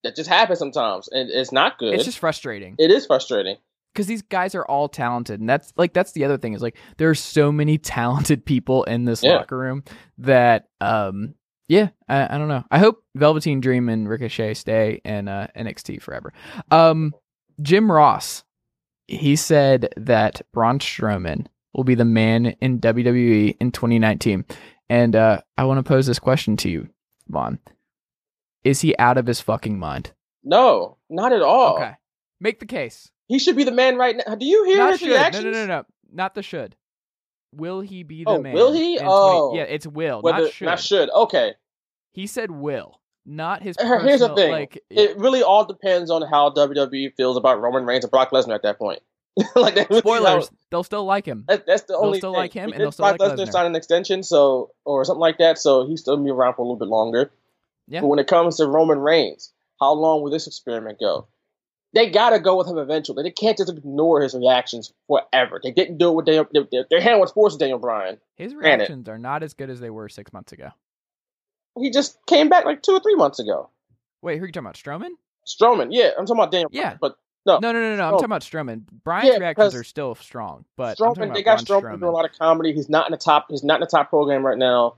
that just happens sometimes, and it's not good. It's just frustrating it is frustrating. Because these guys are all talented, and that's like that's the other thing is like there are so many talented people in this Yeah. locker room that um yeah I, I don't know. I hope Velveteen Dream and Ricochet stay in uh, NXT forever. Um, Jim Ross, he said that Braun Strowman will be the man in WWE in 2019, and uh, I want to pose this question to you, Vaughn. Is he out of his fucking mind? No, not at all. Okay, make the case. He should be the man right now. Do you hear Not his should. reactions? No, no, no, no. Not the should. Will he be the Oh, man? will he? in 20 Oh. yeah, it's will, Whether not should. not should. Okay. He said will, not his. Here- Here's the thing. Like, It really all depends on how WWE feels about Roman Reigns and Brock Lesnar at that point. like that spoilers. They'll still like him. That, that's the They'll only still thing. like him, He and they'll still Brock like Lesnar Lesnar. an extension, so or something like that, so he's still be around for a little bit longer. Yeah. But when it comes to Roman Reigns, how long will this experiment go? They gotta go with him eventually. They can't just ignore his reactions forever. They didn't do it with Daniel. Their, their hand was forced with Daniel Bryan. His reactions are not as good as they were six months ago. He just came back like two or three months ago. Wait, who are you talking about? Strowman? Strowman, yeah, I'm talking about Daniel. Yeah. Bryan, but no, No, no, no, no. I'm talking about Strowman. Brian's Yeah, reactions are still strong, but Strowman, they got Braun Strowman doing a lot of comedy. He's not in the top. He's not in the top program right now.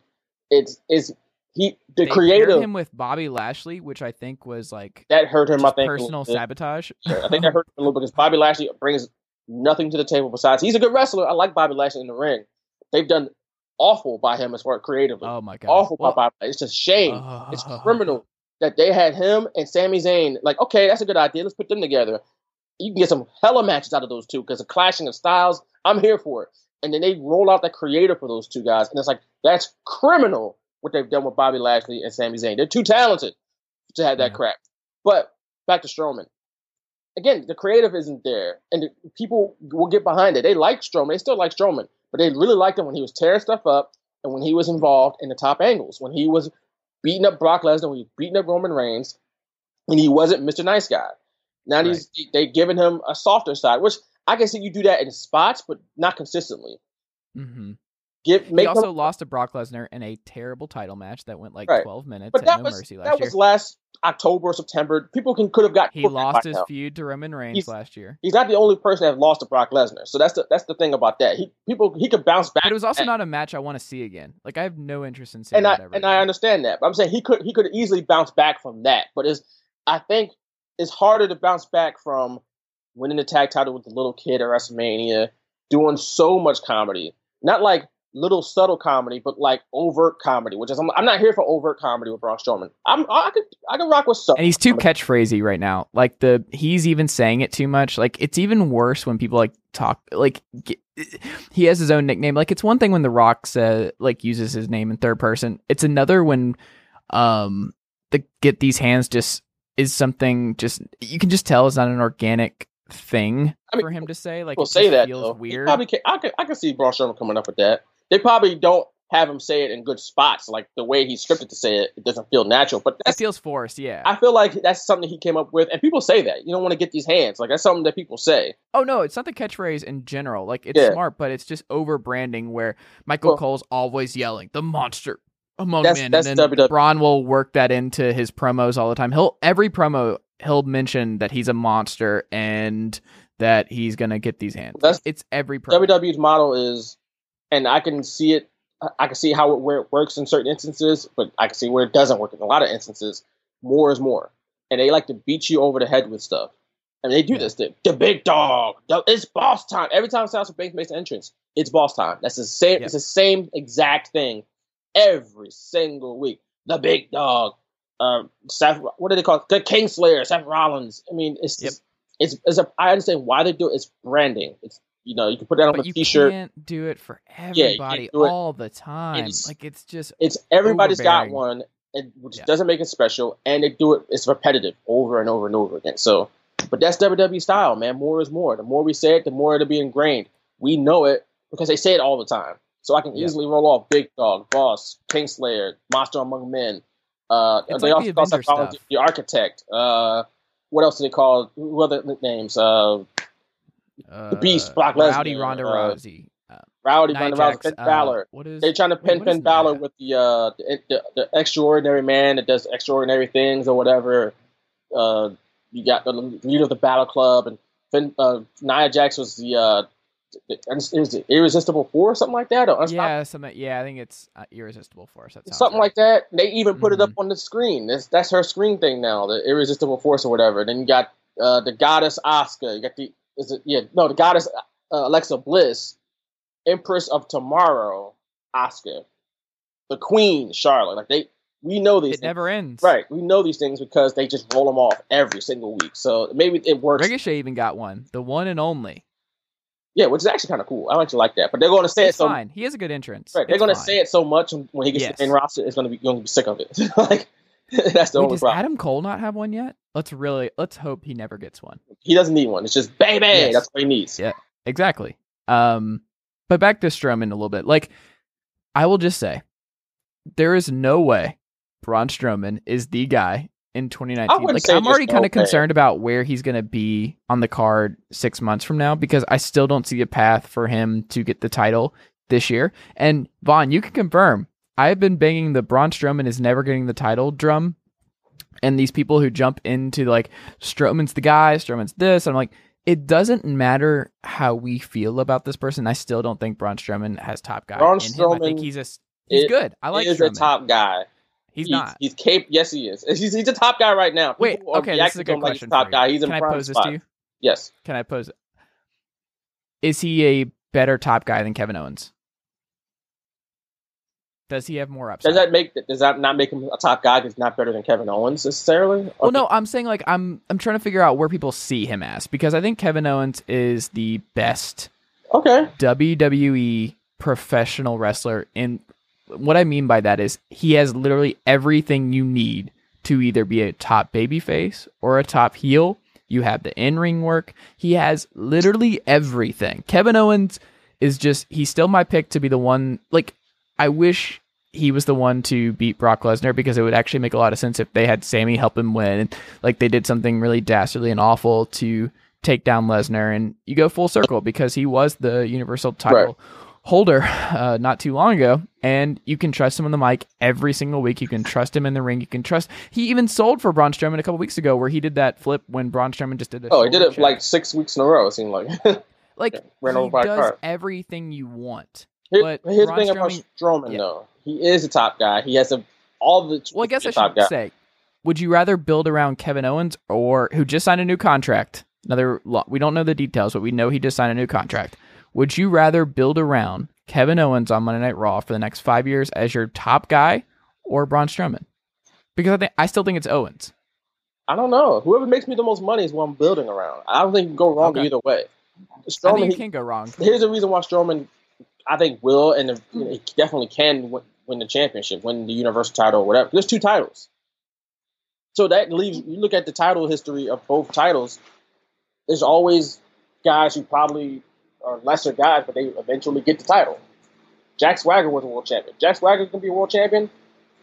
It's is he the They creative him with Bobby Lashley, which I think was like that hurt him. I think personal sabotage. I think that hurt him a little bit because Bobby Lashley brings nothing to the table besides he's a good wrestler. I like Bobby Lashley in the ring. They've done awful by him as far as creatively. oh my god, awful Well, by Bobby. It's just shame. it's criminal that they had him and Sami Zayn. Like, okay, that's a good idea. Let's put them together. You can get some hella matches out of those two because the clashing of styles. I'm here for it. And then they roll out that creator for those two guys, and it's like that's criminal what they've done with Bobby Lashley and Sami Zayn. They're too talented to have that Yeah. crap. But back to Strowman. Again, the creative isn't there, and the people will get behind it. They like Strowman. They still like Strowman, but they really liked him when he was tearing stuff up and when he was involved in the top angles. When he was beating up Brock Lesnar, when he was beating up Roman Reigns, and he wasn't Mr. Nice Guy. Now he's they giving him a softer side, which I can see you do that in spots, but not consistently. hmm He also him, lost to Brock Lesnar in a terrible title match that went like Right. 12 minutes but at that No was Mercy that last year. was last October or September. People can could have got He lost his now. feud to Roman Reigns He's- last year. He's not the only person that lost to Brock Lesnar, so that's the that's the thing about that. He people he could bounce back. But it was also not a match I want to see again. Like I have no interest in seeing and I that ever. and I understand that. But I'm saying he could he could easily bounce back from that. But it's I think it's harder to bounce back from winning the tag title with the little kid at WrestleMania, doing so much comedy, not like little subtle comedy, but like overt comedy. Which is I'm, I'm not here for overt comedy with Braun Strowman. I'm I could I could rock with subtle. and he's too comedy. catchphrasy right now. Like the he's even saying it too much. Like it's even worse when people like talk like get, he has his own nickname. Like it's one thing when The Rock says like uses his name in third person. It's another when um the get these hands just is something just you can just tell it's not an organic thing I mean, for him to say. Like it say that feels though. Weird. Probably can, I could I could see Braun Strowman coming up with that. They probably don't have him say it in good spots, like the way he's scripted to say it. It doesn't feel natural, but that feels forced. Yeah. I feel like that's something he came up with, and people say that you don't want to get these hands. Like that's something that people say. Oh no, it's not the catchphrase in general. Like it's Yeah. smart, but it's just over branding where Michael Well- Cole's always yelling the monster among That's- men, that's and then WWE. Braun will work that into his promos all the time. He'll every promo he'll mention that he's a monster and that he's gonna get these hands. That's- it's every promo. WWE's model is, and I can see it. I can see how it where it works in certain instances, but I can see where it doesn't work in a lot of instances. More is more, and they like to beat you over the head with stuff. And they do Yeah. this. The, the big dog. the- it's boss time. Every time Sasha Banks makes an entrance, it's boss time. That's the same. Yep. It's the same exact thing every single week. The big dog. Um, Seth. What do they call it? The Kingslayer. Seth Rollins. I mean, it's Yep. it's, it's a, I understand why they do it. It's branding. It's you know you can put that on but a you t-shirt. can't do it for everybody do it. all the time. It's- like it's just It's everybody's got one, and which Yeah. doesn't make it special, and they do it. It's repetitive over and over and over again. So, but that's WWE style, man. More is more. The more we say it, the more it'll be ingrained. We know it because they say it all the time. So I can Yeah. easily roll off Big Dog, Boss, Kingslayer, Monster Among Men. Uh, It's they like also the call Avenger Seth Rollins stuff. the Architect. Uh, what else do they call? What other names? Uh, Uh, Beast, Brock Lesnar, Rowdy Ronda uh, Rousey. Uh, Rowdy, Ronda Rousey, Finn uh, Balor. what is? They're trying to pin Finn Balor with the, uh, the, the the extraordinary man that does extraordinary things or whatever. Uh, you got the leader of the Battle Club, and Finn, uh, Nia Jax was the uh, the, Irresistible force, or something like that, or Yeah, something. Yeah, I think it's uh, irresistible force. That something right. like that. They even put it up Mhm. on the screen. That's that's her screen thing now, the irresistible force or whatever. Then you got uh, the goddess Asuka. You got the is it yeah no the goddess uh, Alexa Bliss, Empress of Tomorrow Asuka, the Queen Charlotte. Like they we know these It things. never ends. right. We know these things because they just roll them off every single week. So maybe it works. Ricochet even got one, the one and only. Yeah, which is actually kind of cool. I actually like that. But they're going to say It's it so fine. He has a good entrance. Right, they're going to say it so much when he gets Yes. to the main roster, it's going to be going to be sick of it. like that's the Wait, only does problem. Adam Cole not have one yet? Let's really let's hope he never gets one. He doesn't need one. It's just baby. Yes. That's what he needs. Yeah. Exactly. Um, but back to Strowman a little bit. Like, I will just say, there is no way Braun Strowman is the guy in 2019. Like, I'm already kind of way. concerned about where he's going to be on the card six months from now because I still don't see a path for him to get the title this year. And Vaughn, you can confirm. I've been banging the Braun Strowman is never getting the title drum. And these people who jump into like Strowman's the guy, Strowman's this, I'm like, it doesn't matter how we feel about this person. I still don't think Braun Strowman has top guy Braun in him. I think he's a he's is- good. I like he is Strowman. a top guy. he's, not. He's cap. Yes, he is. He's, he's a top guy right now. Wait, People are okay, this is a good like he's question. top guy. He's in Can I prime pose this to you? Yes. Can I pose it? Is he a better top guy than Kevin Owens? Does he have more upside? Does that make does that not make him a top guy? He's not better than Kevin Owens necessarily. Well, no, I'm saying like I'm I'm trying to figure out where people see him as because I think Kevin Owens is the best Okay. WWE professional wrestler. And what I mean by that is he has literally everything you need to either be a top babyface or a top heel. You have the in ring work. He has literally everything. Kevin Owens is just, he's still my pick to be the one. Like, I wish he was the one to beat Brock Lesnar because it would actually make a lot of sense if they had Sami help him win. Like, they did something really dastardly and awful to take down Lesnar, and you go full circle because he was the Universal title Right. holder uh, not too long ago, and you can trust him on the mic every single week. You can trust him in the ring. You can trust. He even sold for Braun Strowman a couple weeks ago, where he did that flip when Braun Strowman just did. Oh, he did it check. like six weeks in a row. It seemed like. like ran he over by a does everything you want. Here- But here's Braun the thing about Strowman- Strowman, yeah. though. He is a top guy. He has a all the. Well, I guess I should say, would you rather build around Kevin Owens or who just signed a new contract? Another, we don't know the details, but we know he just signed a new contract. Would you rather build around Kevin Owens on Monday Night Raw for the next five years as your top guy, or Braun Strowman? Because I think I still think it's Owens. I don't know. Whoever makes me the most money is what I'm building around. I don't think you can go wrong Okay. either way. I Strowman, think you he- can't go wrong. here's the reason why Strowman, I think, will and he hmm. definitely can win, the championship, win the Universal title or whatever. There's two titles. So that leaves you look at the title history of both titles. There's always guys who probably are lesser guys, but they eventually get the title. Jack Swagger was a world champion. Jack Swagger can be a world champion.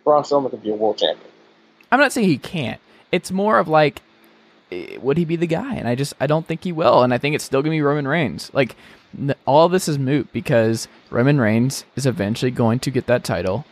Braun Strowman can be a world champion. I'm not saying he can't. It's more of like, eh, would he be the guy? And I just I don't think he will. And I think it's still gonna be Roman Reigns. Like all this is moot because Roman Reigns is eventually going to get that title,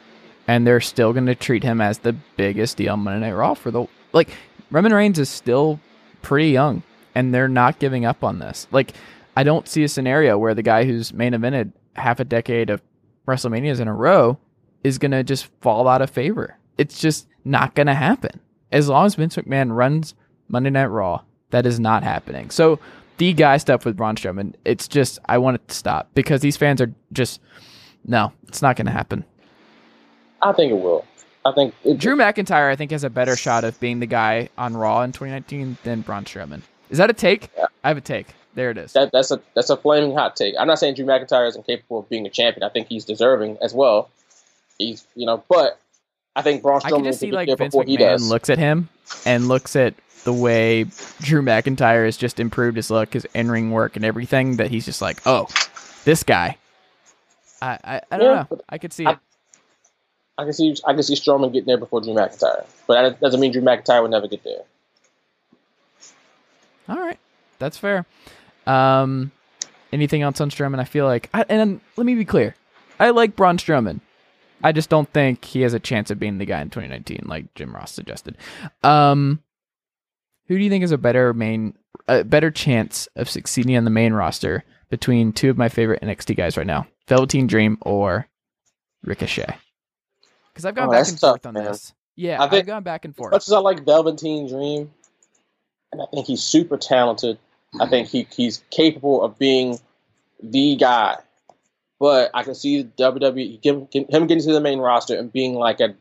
and they're still going to treat him as the biggest deal on Monday Night Raw for the like. Roman Reigns is still pretty young, and they're not giving up on this. Like I don't see a scenario where the guy who's main evented half a decade of WrestleManias in a row is going to just fall out of favor. It's just not going to happen. As long as Vince McMahon runs Monday Night Raw, that is not happening. So the guy stuff with Braun Strowman, it's just I want it to stop because these fans are just no, it's not going to happen. I think it will. I think it, Drew McIntyre, I think, has a better shot of being the guy on Raw in 2019 than Braun Strowman. Is that a take? Yeah. I have a take. There it is. that, that's a that's a flaming hot take. I'm not saying Drew McIntyre isn't capable of being a champion. I think he's deserving as well. He's you know, but I think Braun I can Strowman just see like Vince McMahon looks at him and looks at the way Drew McIntyre has just improved his look, his in ring work, and everything. That he's just like, oh, this guy. I I, I don't Yeah, know. I could see I- it. I can see I can see Strowman getting there before Drew McIntyre, but that doesn't mean Drew McIntyre will never get there. All right, that's fair. Um, anything else on Strowman? I feel like, I, and let me be clear, I like Braun Strowman. I just don't think he has a chance of being the guy in 2019, like Jim Ross suggested. Um, who do you think is a better main, a better chance of succeeding on the main roster between two of my favorite NXT guys right now, Velveteen Dream or Ricochet? Because I've gone Oh, back and tough, forth on man. this. Yeah, I I've gone back and forth. As much as I like Velveteen Dream, and I think he's super talented, I think he he's capable of being the guy. But I can see WWE give, give- him getting to the main roster and being like a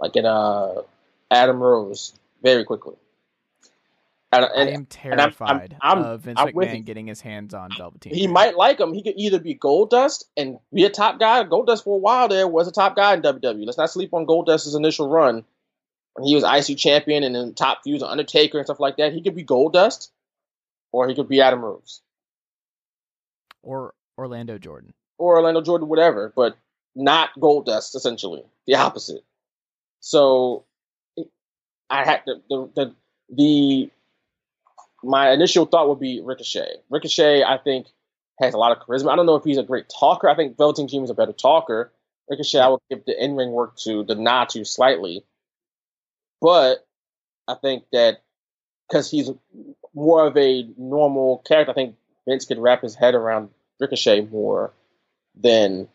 like an uh, Adam Rose very quickly. And, I and am I'm- terrified I'm- of Vince I'm McMahon getting his hands on Velveteen. he Dream. might like him. He could either be Goldust and be a top guy. Goldust for a while there was a top guy in WWE. Let's not sleep on Goldust's initial run. He was IC champion and then top feuds with Undertaker and stuff like that. He could be Goldust, or he could be Adam Rose or Orlando Jordan. or Orlando Jordan, whatever, but not Goldust. Essentially, the opposite. So, I had the the the, the my initial thought would be Ricochet. Ricochet, I think, has a lot of charisma. I don't know if he's a great talker. I think Velveteen Dream is a better talker. Ricochet, I would give the in ring work to, the nod to slightly. But I think that because he's more of a normal character, I think Vince could wrap his head around Ricochet more than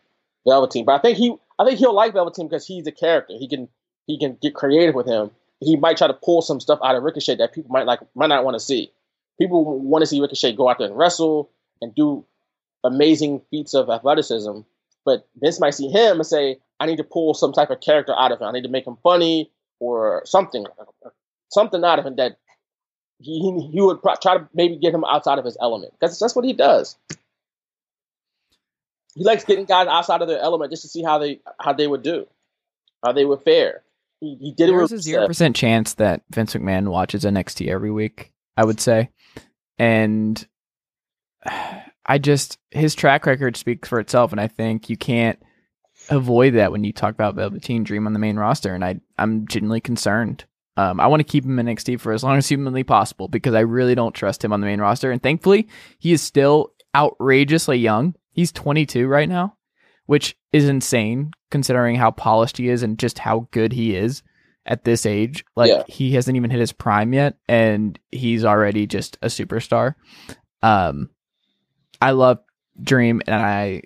Velveteen. But I think he, I think he'll like Velveteen because he's a character. He can, he can get creative with him. He might try to pull some stuff out of Ricochet that people might like, might not want to see. People want to see Ricochet go out there and wrestle and do amazing feats of athleticism. But Vince might see him and say, I need to pull some type of character out of him. I need to make him funny or something, something out of him that he, he, would pro- try to maybe get him outside of his element. Because that's what he does. He likes getting guys outside of their element just to see how they how they would do, how they would fare. He, he did it There's a zero percent chance that Vince McMahon watches NXT every week. I would say, and I just his track record speaks for itself, and I think you can't avoid that when you talk about Velveteen Dream on the main roster. And I I'm genuinely concerned. Um, I want to keep him in NXT for as long as humanly possible because I really don't trust him on the main roster. And thankfully, he is still outrageously young. He's 22 right now, which is insane considering how polished he is and just how good he is at this age. Like Yeah. he hasn't even hit his prime yet, and he's already just a superstar. Um, I love Dream, and I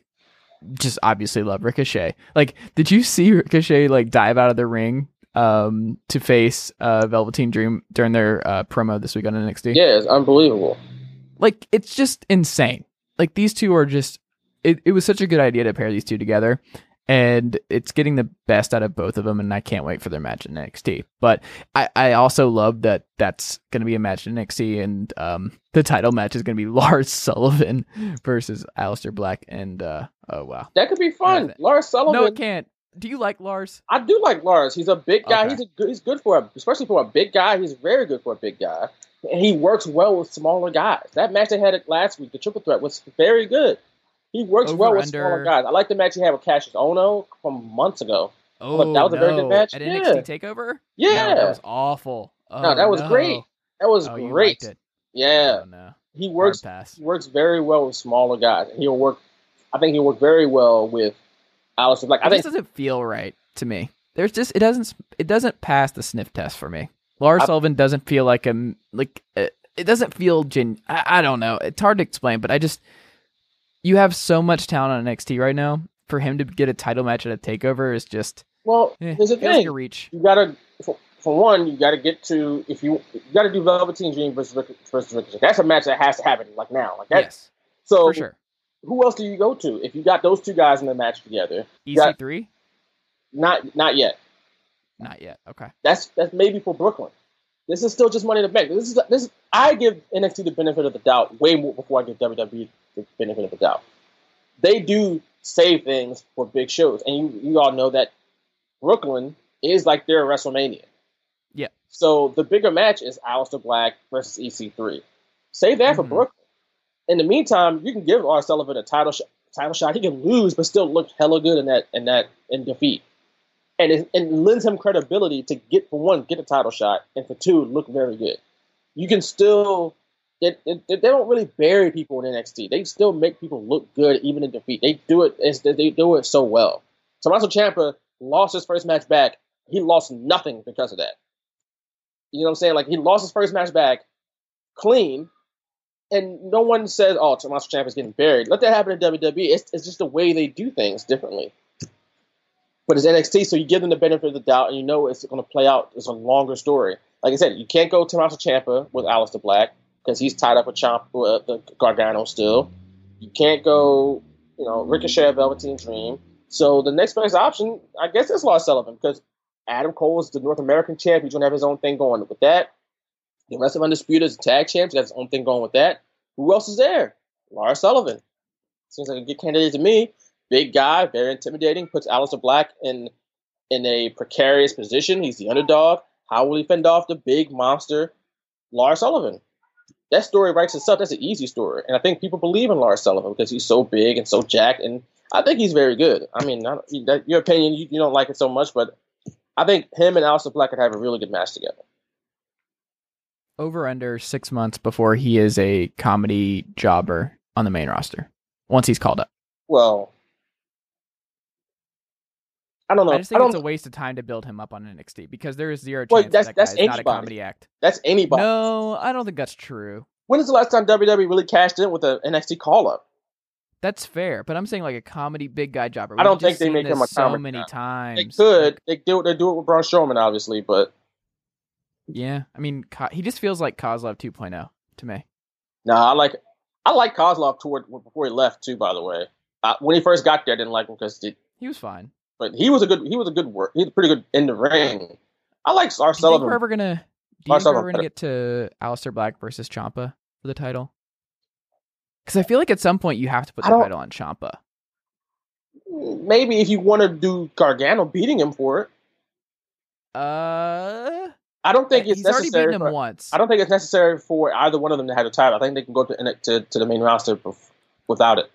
just obviously love Ricochet. Like, did you see Ricochet like dive out of the ring um to face uh Velveteen Dream during their uh promo this week on NXT? Yeah, it's unbelievable. like it's just insane. Like these two are just it, it was such a good idea to pair these two together and it's getting the best out of both of them and I can't wait for their match in NXT. But I, I also love that that's going to be a match in NXT and um the title match is going to be Lars Sullivan versus Aleister Black and uh oh wow. That could be fun. Lars Sullivan. No, it can't. Do you like Lars? I do like Lars. He's a big guy. Okay. He's a good, he's good for a, especially for a big guy. He's very good for a big guy, and he works well with smaller guys. That match they had last week, the triple threat, was very good. He works Over, well with under. smaller guys. I like the match he had with Kassius Ohno from months ago. Oh, that was a very good no. match? At Yeah. NXT Takeover. Yeah, no, that was awful. Oh, no, that was no. great. That was Oh, great. Yeah, Oh, no. he works. pass. He works very well with smaller guys. He'll work. I think he'll work very well with Aleister Like I think just doesn't feel right to me. There's just it doesn't it doesn't pass the sniff test for me. Lars I- Sullivan doesn't feel like a like uh, it doesn't feel gen. I, I don't know. It's hard to explain, but I just you have so much talent on NXT right now. For him to get a title match at a takeover is just Well, eh, there's a thing. reach. you gotta for, for one, you gotta get to if you you gotta do Velveteen Dream versus Rick, versus Ricochet. That's a match that has to happen like now, like that. Yes, so for sure. who else do you go to if you got those two guys in the match together? Yeah. EC3, Not not yet. not yet. Okay. That's that's maybe for Brooklyn. This is still just money to bank. This is this. I give NXT the benefit of the doubt way more before I give WWE the benefit of the doubt. They do save things for big shows, and you you all know that Brooklyn is like their WrestleMania. Yeah. So the bigger match is Aleister Black versus EC3. Save that for Mhm. Brooklyn. In the meantime, you can give R. Sullivan a title shot. Title shot. He can lose, but still look hella good in that in that in defeat and it, it lends him credibility to get for one get a title shot and for two look very good. You can still they, they, don't really bury people in NXT. They still make people look good even in defeat. They do it. It's, they do it so well. Tommaso Ciampa lost his first match back. He lost nothing because of that. You know what I'm saying? Like he lost his first match back clean, and no one says, "Oh, Tommaso Ciampa is getting buried." Let that happen in WWE. It's, it's just the way they do things differently. But it's NXT, so you give them the benefit of the doubt, and you know it's going to play out. It's a longer story. Like I said, you can't go Tommaso Ciampa with Aleister Black because he's tied up with Champ with uh, the Gargano still. You can't go, you know, Ricochet Velveteen Dream. So the next best option, I guess, is Lars Sullivan because Adam Cole is the North American champ. He's gonna have his own thing going with that. The rest of Undisputed is tag champs. He has his own thing going with that. Who else is there? Lars Sullivan. Seems like a good candidate to me. Big guy, very intimidating. Puts Aleister Black in in a precarious position. He's the underdog. How will he fend off the big monster, Lars Sullivan? that story writes itself. That's an easy story, and I think people believe in Lars Sullivan because he's so big and so jacked, and I think he's very good. I mean, not, that, your opinion, you, you, don't like it so much, but I think him and Aleister Black could have a really good match together. Over under six months before he is a comedy jobber on the main roster. Once he's called up. Well, I don't know. I just think I it's a waste of time to build him up on NXT because there is zero Well, chance that's- that, that's guy not a comedy act. That's anybody. No, I don't think that's true. When is the last time WWE really cashed in with an NXT call up? That's fair, but I'm saying like a comedy big guy jobber. I don't think they make him a so comedy many guy. times. They could. Like, They do. They do it with Braun Strowman, obviously, but yeah, I mean, he just feels like Kozlov 2.0 to me. no, I like. I like Kozlov toward before he left too. By the way, uh, when he first got there, I didn't like him because He was fine. But he was a good. He was a good work. He was pretty good in the ring. I like Do you think Sullivan. we're ever gonna? Do you think we're ever gonna get to Aleister Black versus Ciampa for the title? Because I feel like at some point you have to put the title on Ciampa. Maybe if you want to do Gargano beating him for it, Uh, I don't think it's he's already necessary. for- once. I don't think it's necessary for either one of them to have the title. I think they can go to to, to the main roster bef- without it,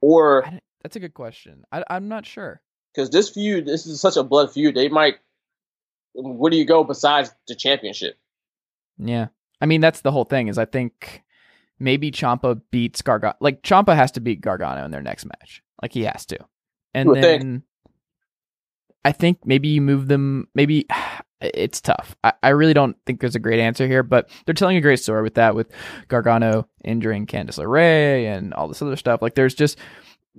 or That's a good question. I, I'm not sure. Because this feud, this is such a blood feud. They might. Where do you go besides the championship? Yeah, I mean that's the whole thing. Is I think maybe Ciampa beats Gargano. Like Ciampa has to beat Gargano in their next match. Like he has to, and then think. I think maybe you move them. Maybe it's tough. I, I really don't think there's a great answer here, but they're telling a great story with that, with Gargano injuring Candice LeRae and all this other stuff. Like there's just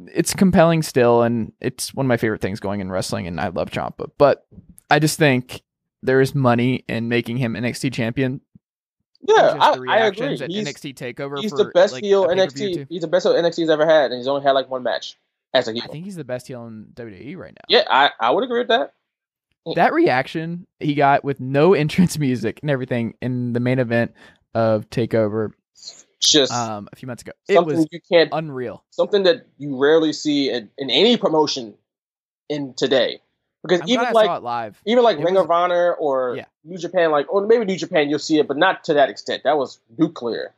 it's compelling still, and it's one of my favorite things going in wrestling, and I love Ciampa. But I just think there is money in making him NXT champion Yeah, I, I agree. at He's, NXT Takeover. he's for, the best like, heel NXT. He's the best heel NXT's ever had, and he's only had like one match as a heel. I think he's the best heel in WWE right now. yeah, I, I would agree with that. Mm. That reaction he got with no entrance music and everything in the main event of Takeover Just um, a few months ago, it something was you can't, unreal. something that you rarely see in, in any promotion in today. Because I'm even like saw it live. even like It Ring was- of Honor or Yeah. New Japan, like or maybe New Japan, you'll see it, but not to that extent. That was nuclear.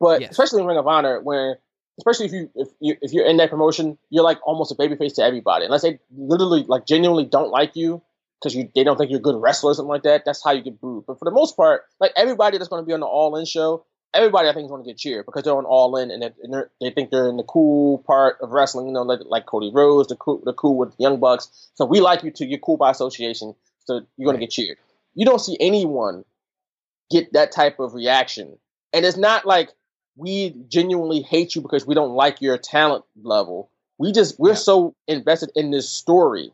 But Yes. especially in Ring of Honor, where especially if you if you if you're in that promotion, you're like almost a babyface to everybody, unless they literally like genuinely don't like you because you they don't think you're a good wrestler or something like that. That's how you get booed. But for the most part, like everybody that's going to be on the All In show, everybody I think is going to get cheered because they're on All In and, they and they're, they think they're in the cool part of wrestling. You know, like, like Cody Rhodes, the cool, the cool with the Young Bucks. So we like you too. You're cool by association. So you're going Right. to get cheered. You don't see anyone get that type of reaction, and it's not like we genuinely hate you because we don't like your talent level. We just we're Yeah. so invested in this story.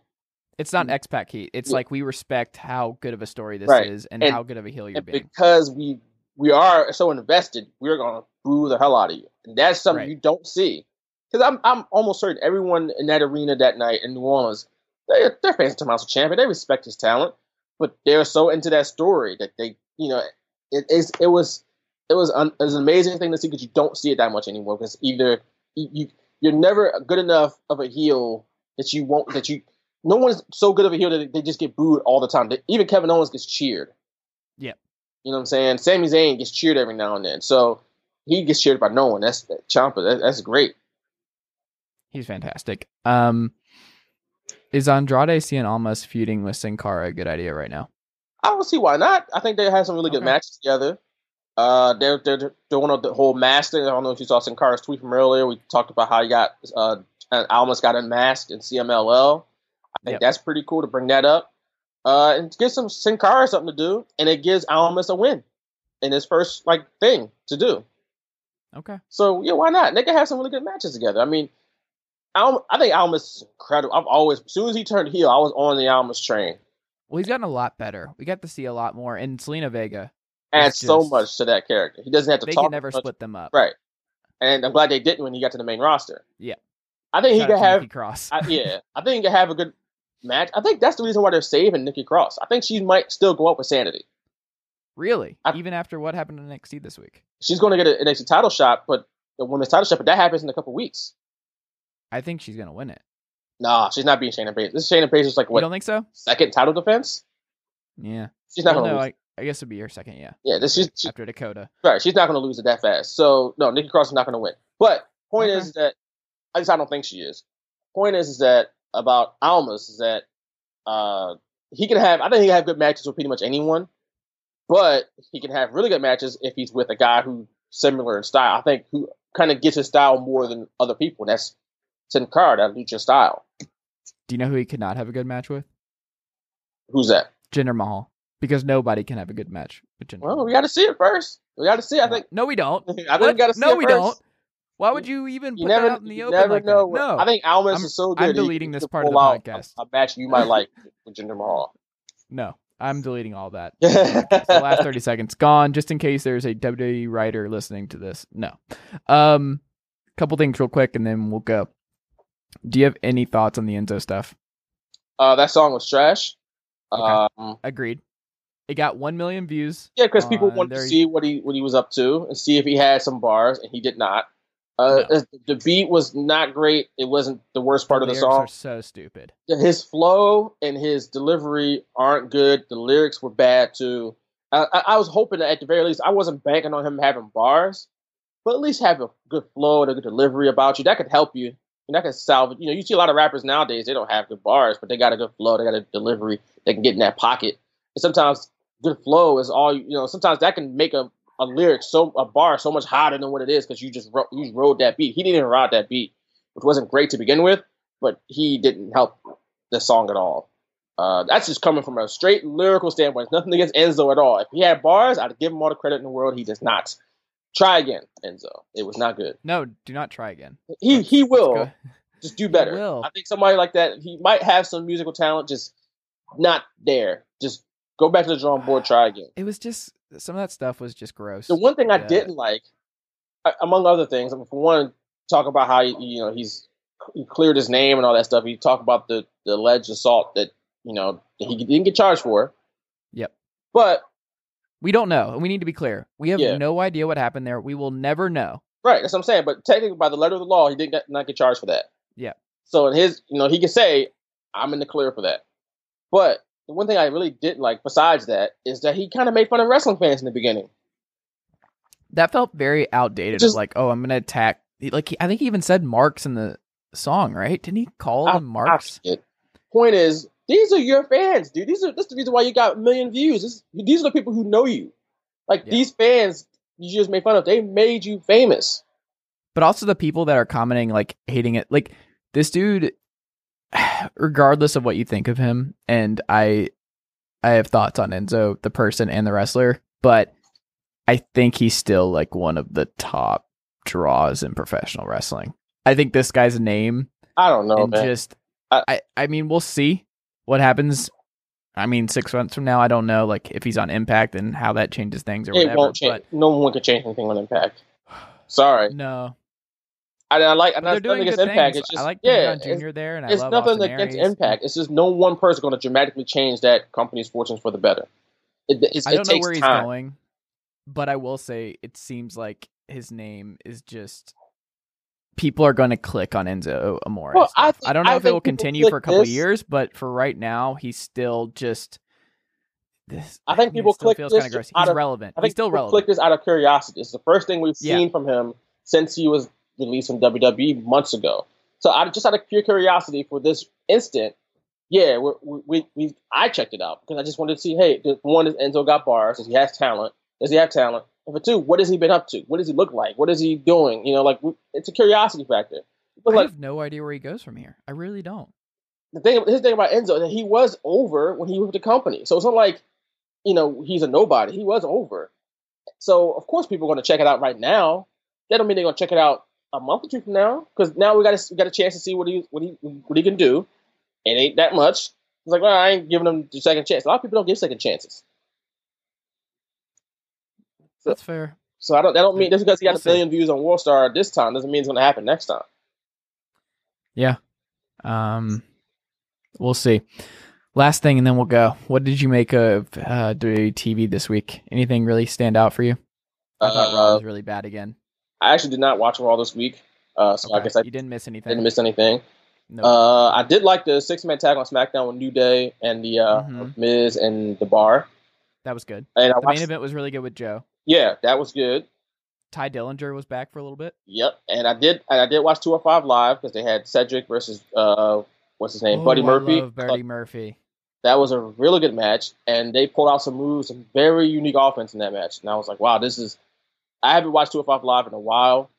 It's not mm. X Pac heat. It's Yeah. like we respect how good of a story this Right. is and, And- how good of a heel you're being. because we we are so invested, we're gonna boo the hell out of you, and that's something Right. you don't see. Because I'm I'm almost certain everyone in that arena that night in New Orleans, they're, they're fans of Tommaso Champion. They respect his talent, but they're so into that story that they you know it is it was it was un, it was an amazing thing to see because you don't see it that much anymore. Because either you, you you're never good enough of a heel that you won't that you no one's so good of a heel that they just get booed all the time. They- Even Kevin Owens gets cheered. You know what I'm saying? Sami Zayn gets cheered every now and then. So he gets cheered by no one. That's that Ciampa. That, that's great. He's fantastic. Um, is Andrade Cien Almas feuding with Sin Cara a good idea right now? I don't see why not. I think they had some really good matches together. Uh, they're they're doing the whole mask thing. I don't know if you saw Sin Cara's tweet from earlier. We talked about how he got uh Almas got unmasked in CMLL. I think Yep. that's pretty cool to bring that up. Uh, and give some Sin Cara something to do, and it gives Almas a win in his first like thing to do. Okay. So yeah, why not? They can have some really good matches together. I mean, Al- I think Almas is incredible. I've always, as soon as he turned heel, I was on the Almas train. Well, he's gotten a lot better. We got to see a lot more. And Zelina Vega, Adds It's so much to that character. He doesn't have to they talk. can never split them up. Right. And I'm glad they didn't when he got to the main roster. Yeah. I think he could have. Cross. I, yeah, I think he could have a good match. I think that's the reason why they're saving Nikki Cross. I think she might still go up with Sanity. really? I- Even after what happened in NXT this week? She's going to get an NXT title shot, but the women's title shot, but that happens in a couple weeks. I think she's gonna win it. Nah, she's not being Shayna Baszler. This is Shayna Baszler's like You don't think so? second title defense? Yeah. She's not Well, going to no, lose. I, I guess it'd be her second. Yeah. yeah, this is she, After Dakota. right. She's not going to lose it that fast. So no, Nikki Cross is not going to win. But point Okay. is that at least I don't think she is. Point is, is that about Almas is that uh, he can have. I think he can have good matches with pretty much anyone, but he can have really good matches if he's with a guy who similar in style. I think who kind of gets his style more than other people. That's Sin Cara, that lucha style. Do you know who he could not have a good match with? Who's that? Jinder Mahal. Because nobody can have a good match with Jinder. Well, we got to see it first. We got to see. it. I think. No, we don't. I think we got to see no, we don't. Why would you even You put never, that out in the open never like know. that? No. I think Almas I'm- is so good. I'm deleting this part of the podcast. A, a match you might like with Jinder Mahal. No. I'm deleting all that. the last 30 seconds gone just in case there's a WWE writer listening to this. No. Um couple things real quick and then we'll go. Do you have any thoughts on the Enzo stuff? uh, that song was trash. Okay. Um, Agreed. It got 1 million views. yeah, because people wanted to see what he what he was up to and see if he had some bars, and he did not. Uh, No. The beat was not great. It wasn't the worst part of the song. are so stupid. his flow and his delivery aren't good. The lyrics were bad too. I, I, I was hoping that at the very least, I wasn't banking on him having bars, but at least have a good flow and a good delivery about you. That could help you. And that could salvage. You know, you see a lot of rappers nowadays; they don't have good bars, but they got a good flow. They got a delivery. They can get in that pocket. And sometimes good flow is all you. You know, sometimes that can make a, a lyric so a bar so much hotter than what it is because you just ro- you rode that beat. He didn't even ride that beat, which wasn't great to begin with, but he didn't help the song at all. Uh, that's just coming from a straight lyrical standpoint. It's nothing against Enzo at all. If he had bars, I'd give him all the credit in the world. He does not. Try again, Enzo. It was not good. No, do not try again. He he will just do better. I think somebody like that, he might have some musical talent, just not there. Just go back to the drawing board. Try again. It was just some of that stuff was just gross. The one thing I Yeah. didn't like, among other things, if we want to talk about how you know he's he cleared his name and all that stuff. He talked about the the alleged assault that you know he didn't get charged for. Yep. But We don't know. and We need to be clear. We have Yeah. no idea what happened there. We will never know. right, that's what I'm saying. But technically, by the letter of the law, he did not get charged for that. Yeah. So in his, you know, he can say, "I'm in the clear for that." But the one thing I really didn't like, besides that, is that he kind of made fun of wrestling fans in the beginning. That felt very outdated. Just- like, oh, I'm gonna attack. Like, he- I think he even said Marks in the song, right? Didn't he call I- them Marks? I. Point is, these are your fans, dude. These are that's the reason why you got a million views. This, these are the people who know you. Like Yeah. these fans, you just made fun of. They made you famous. but also the people that are commenting like hating it like this dude regardless of what you think of him and i i have thoughts on enzo the person and the wrestler but i think he's still like one of the top draws in professional wrestling i think this guy's name I don't know, man. Just I- I, I mean we'll see what happens i mean six months from now i don't know like if he's on impact and how that changes things or it whatever won't change. but No one can change anything on Impact. Sorry, no I, I like. And they're doing good Impact. things. It's just I like yeah. Junior there, and I it's nothing Austin against Aries. Impact. It's just no one person going to dramatically change that company's fortunes for the better. It, I don't know takes where he's time. going, but I will say it seems like his name is just people are going to click on Enzo Amore. Well, I think- I don't know I if it will continue for a couple years, but for right now, he's still just. This, I think mean, people click feels this kind of gross. out He's of- relevant. I He's think still relevant. click this out of curiosity. It's the first thing we've Yeah. seen from him since he was released from WWE months ago. So I just out of pure curiosity for this instant, yeah, we, we we I checked it out because I just wanted to see. Hey, one is Enzo got bars? Does he has talent? Does he have talent? And for two, what has he been up to? What does he look like? What is he doing? You know, like it's a curiosity factor. But I like have no idea where he goes from here. I really don't. the thing, his thing about Enzo, that he was over when he was with the company. So it's not like, you know, he's a nobody. He was over. So of course people are going to check it out right now. That don't mean they're going to check it out a month or two from now because now we got a, we got a chance to see what he what he what he can do. It ain't that much. It's like, well, I ain't giving him the second chance. A lot of people don't give second chances. So- That's fair. So I don't. That don't mean just because he got We'll a see. million views on WorldStar this time doesn't mean it's going to happen next time. Yeah. Um, we'll see. Last thing, and then we'll go. What did you make of uh, TV this week? Anything really stand out for you? I thought Raw Uh, was really bad again. I actually did not watch Raw this week, uh, so I guess I you didn't miss anything. didn't miss anything. Nope. Uh, I did like the six man tag on SmackDown with New Day and the uh, Mhm. Miz and the Bar. that was good. And The watched, main event was really good with Joe. yeah, that was good. Tye Dillinger was back for a little bit. Yep, and I did and I did watch 205 live because they had Cedric versus uh, what's his name, Buddy Oh, I Murphy. love Buddy Murphy. That was a really good match, and they pulled out some moves, some very unique offense in that match. And I was like, wow, this is. I haven't watched 205 live in a while,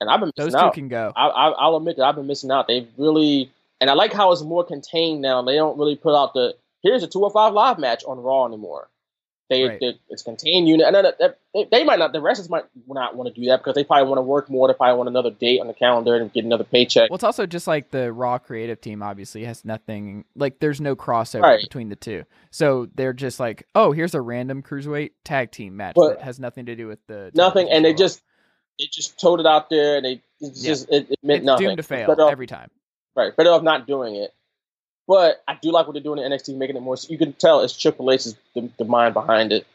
and I've been Those two out. can go. I, I, I'll admit that I've been missing out. They've really, and I like how it's more contained now. They don't really put out the here's a 205 live match on Raw anymore. They, Right. they it's contained unit, and then that- they, they might not. The wrestlers might not want to do that because they probably want to work more. They probably want another date on the calendar and get another paycheck. Well, it's also just like the Raw creative team. Obviously, has nothing like there's no crossover Right. between the two. So they're just like, oh, here's a random cruiserweight tag team match But- that has nothing to do with the nothing, and they just they just told it out there, and they it's Yeah. just it, it meant it's nothing. doomed to fail off- every time. Right, better off not doing it. But I do like what they're doing in NXT, making it more. You can tell it's Triple H's the, the mind behind it.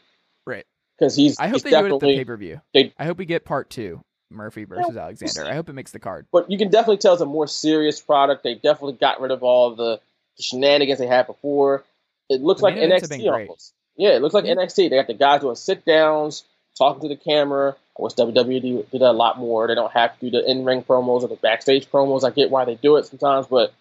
Right. Because he's I hope he's they do it at the pay per view. I hope we get part two, Murphy versus Alexander. I hope it makes the card. but you can definitely tell it's a more serious product. They definitely got rid of all the shenanigans they had before. It looks The like NXT almost. Yeah, it looks like Yeah. NXT. They got the guys doing sit downs, talking to the camera. I wish WWE did did that a lot more. They don't have to do the in ring promos or the backstage promos. I get why they do it sometimes, but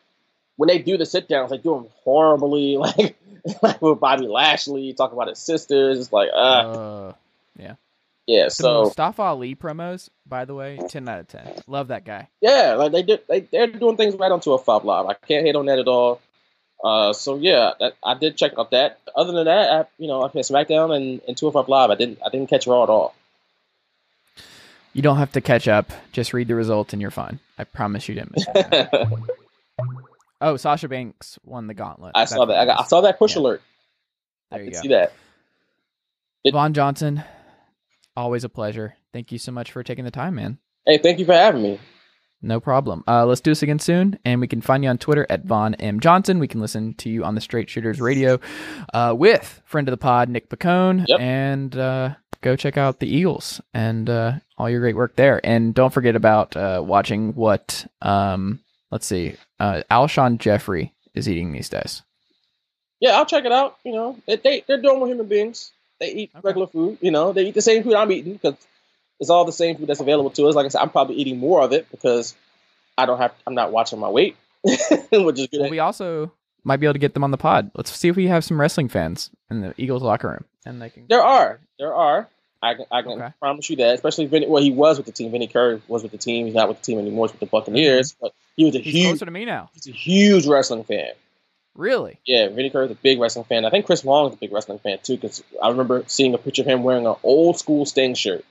when they do the sit downs, they do them horribly. Like, like with Bobby Lashley talking about his sisters. It's like, uh, Uh, yeah. the So Mustafa Ali promos, by the way, ten out of ten. Love that guy. yeah, like they did. They they're doing things right onto a five live. I can't hate on that at all. Uh, so yeah, that, I did check out that. Other than that, I, you know, I played SmackDown and, and 205 Live. I didn't I didn't catch Raw at all. You don't have to catch up. Just read the results and you're fine. I promise you didn't miss. Oh, Sasha Banks won the gauntlet. I saw that. I, got, I saw that push Yeah. alert. There I you can see that. It- Vaughn Johnson, always a pleasure. Thank you so much for taking the time, man. Hey, thank you for having me. No problem. Uh, let's do this again soon, and we can find you on Twitter at Vaughn M Johnson. We can listen to you on the Straight Shooters Radio uh, with friend of the pod Nick Pacone, Yep. and uh, go check out the Eagles and uh, all your great work there. And don't forget about uh, watching what um, let's see, uh, Alshon Jeffery is eating these days. Yeah, I'll check it out. You know, they, they they're normal human beings. They eat Okay. regular food. You know, they eat the same food I'm eating because it's all the same food that's available to us. Like I said, I'm probably eating more of it because I don't have. I'm not watching my weight, which is good. Well, we also might be able to get them on the pod. Let's see if we have some wrestling fans in the Eagles locker room, and they can. There are. There are. I can, I can Okay. promise you that. Especially Vinny, well, he was with the team. Vinny Curry was with the team. He's not with the team anymore. He's with the Buccaneers. But he was a He's huge, closer to me now. he's a huge wrestling fan. Really? Yeah, Vinny Curry's a big wrestling fan. I think Chris Long is a big wrestling fan too. Because I remember seeing a picture of him wearing an old school Sting shirt,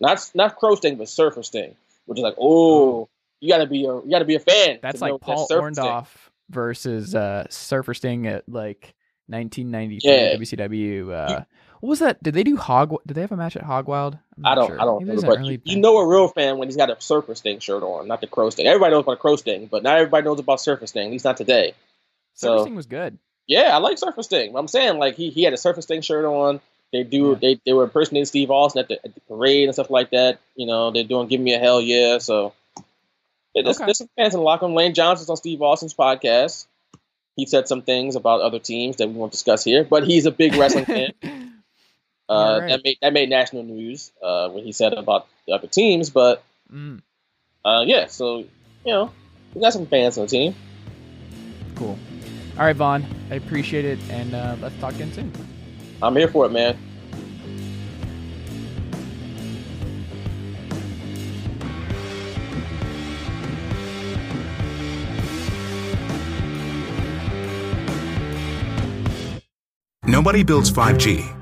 not not Crow Sting, but Surfer Sting, which is like, oh, you gotta be a you gotta be a fan. That's like Paul Sting. Orndorff versus uh, Surfer Sting at like 1993 Yeah. WCW. Uh, what was that? Did they do Hog? Did they have a match at Hog Wild? I'm I don't, sure. I don't remember, but you, you know a real fan when he's got a Surfer Sting shirt on, not the Crow Sting. Everybody knows about a Crow Sting, but not everybody knows about Surfer Sting. At least not today. Surfer so- Sting was good. Yeah, I like Surfer Sting. I'm saying like he, he had a Surfer Sting shirt on. They do Yeah. they, they were impersonating Steve Austin at the, at the parade and stuff like that. You know they're doing "Give Me a Hell Yeah." So yeah, there's, Okay. there's some fans in locker. Lane Johnson's on Steve Austin's podcast. He said some things about other teams that we won't discuss here, but he's a big wrestling fan. Uh, right. That made that made national news uh, when he said about the other teams, but mm. uh, yeah, so you know we got some fans on the team. Cool. All right, Vaughn, I appreciate it, and uh, let's talk again soon. I'm here for it, man. Nobody builds 5G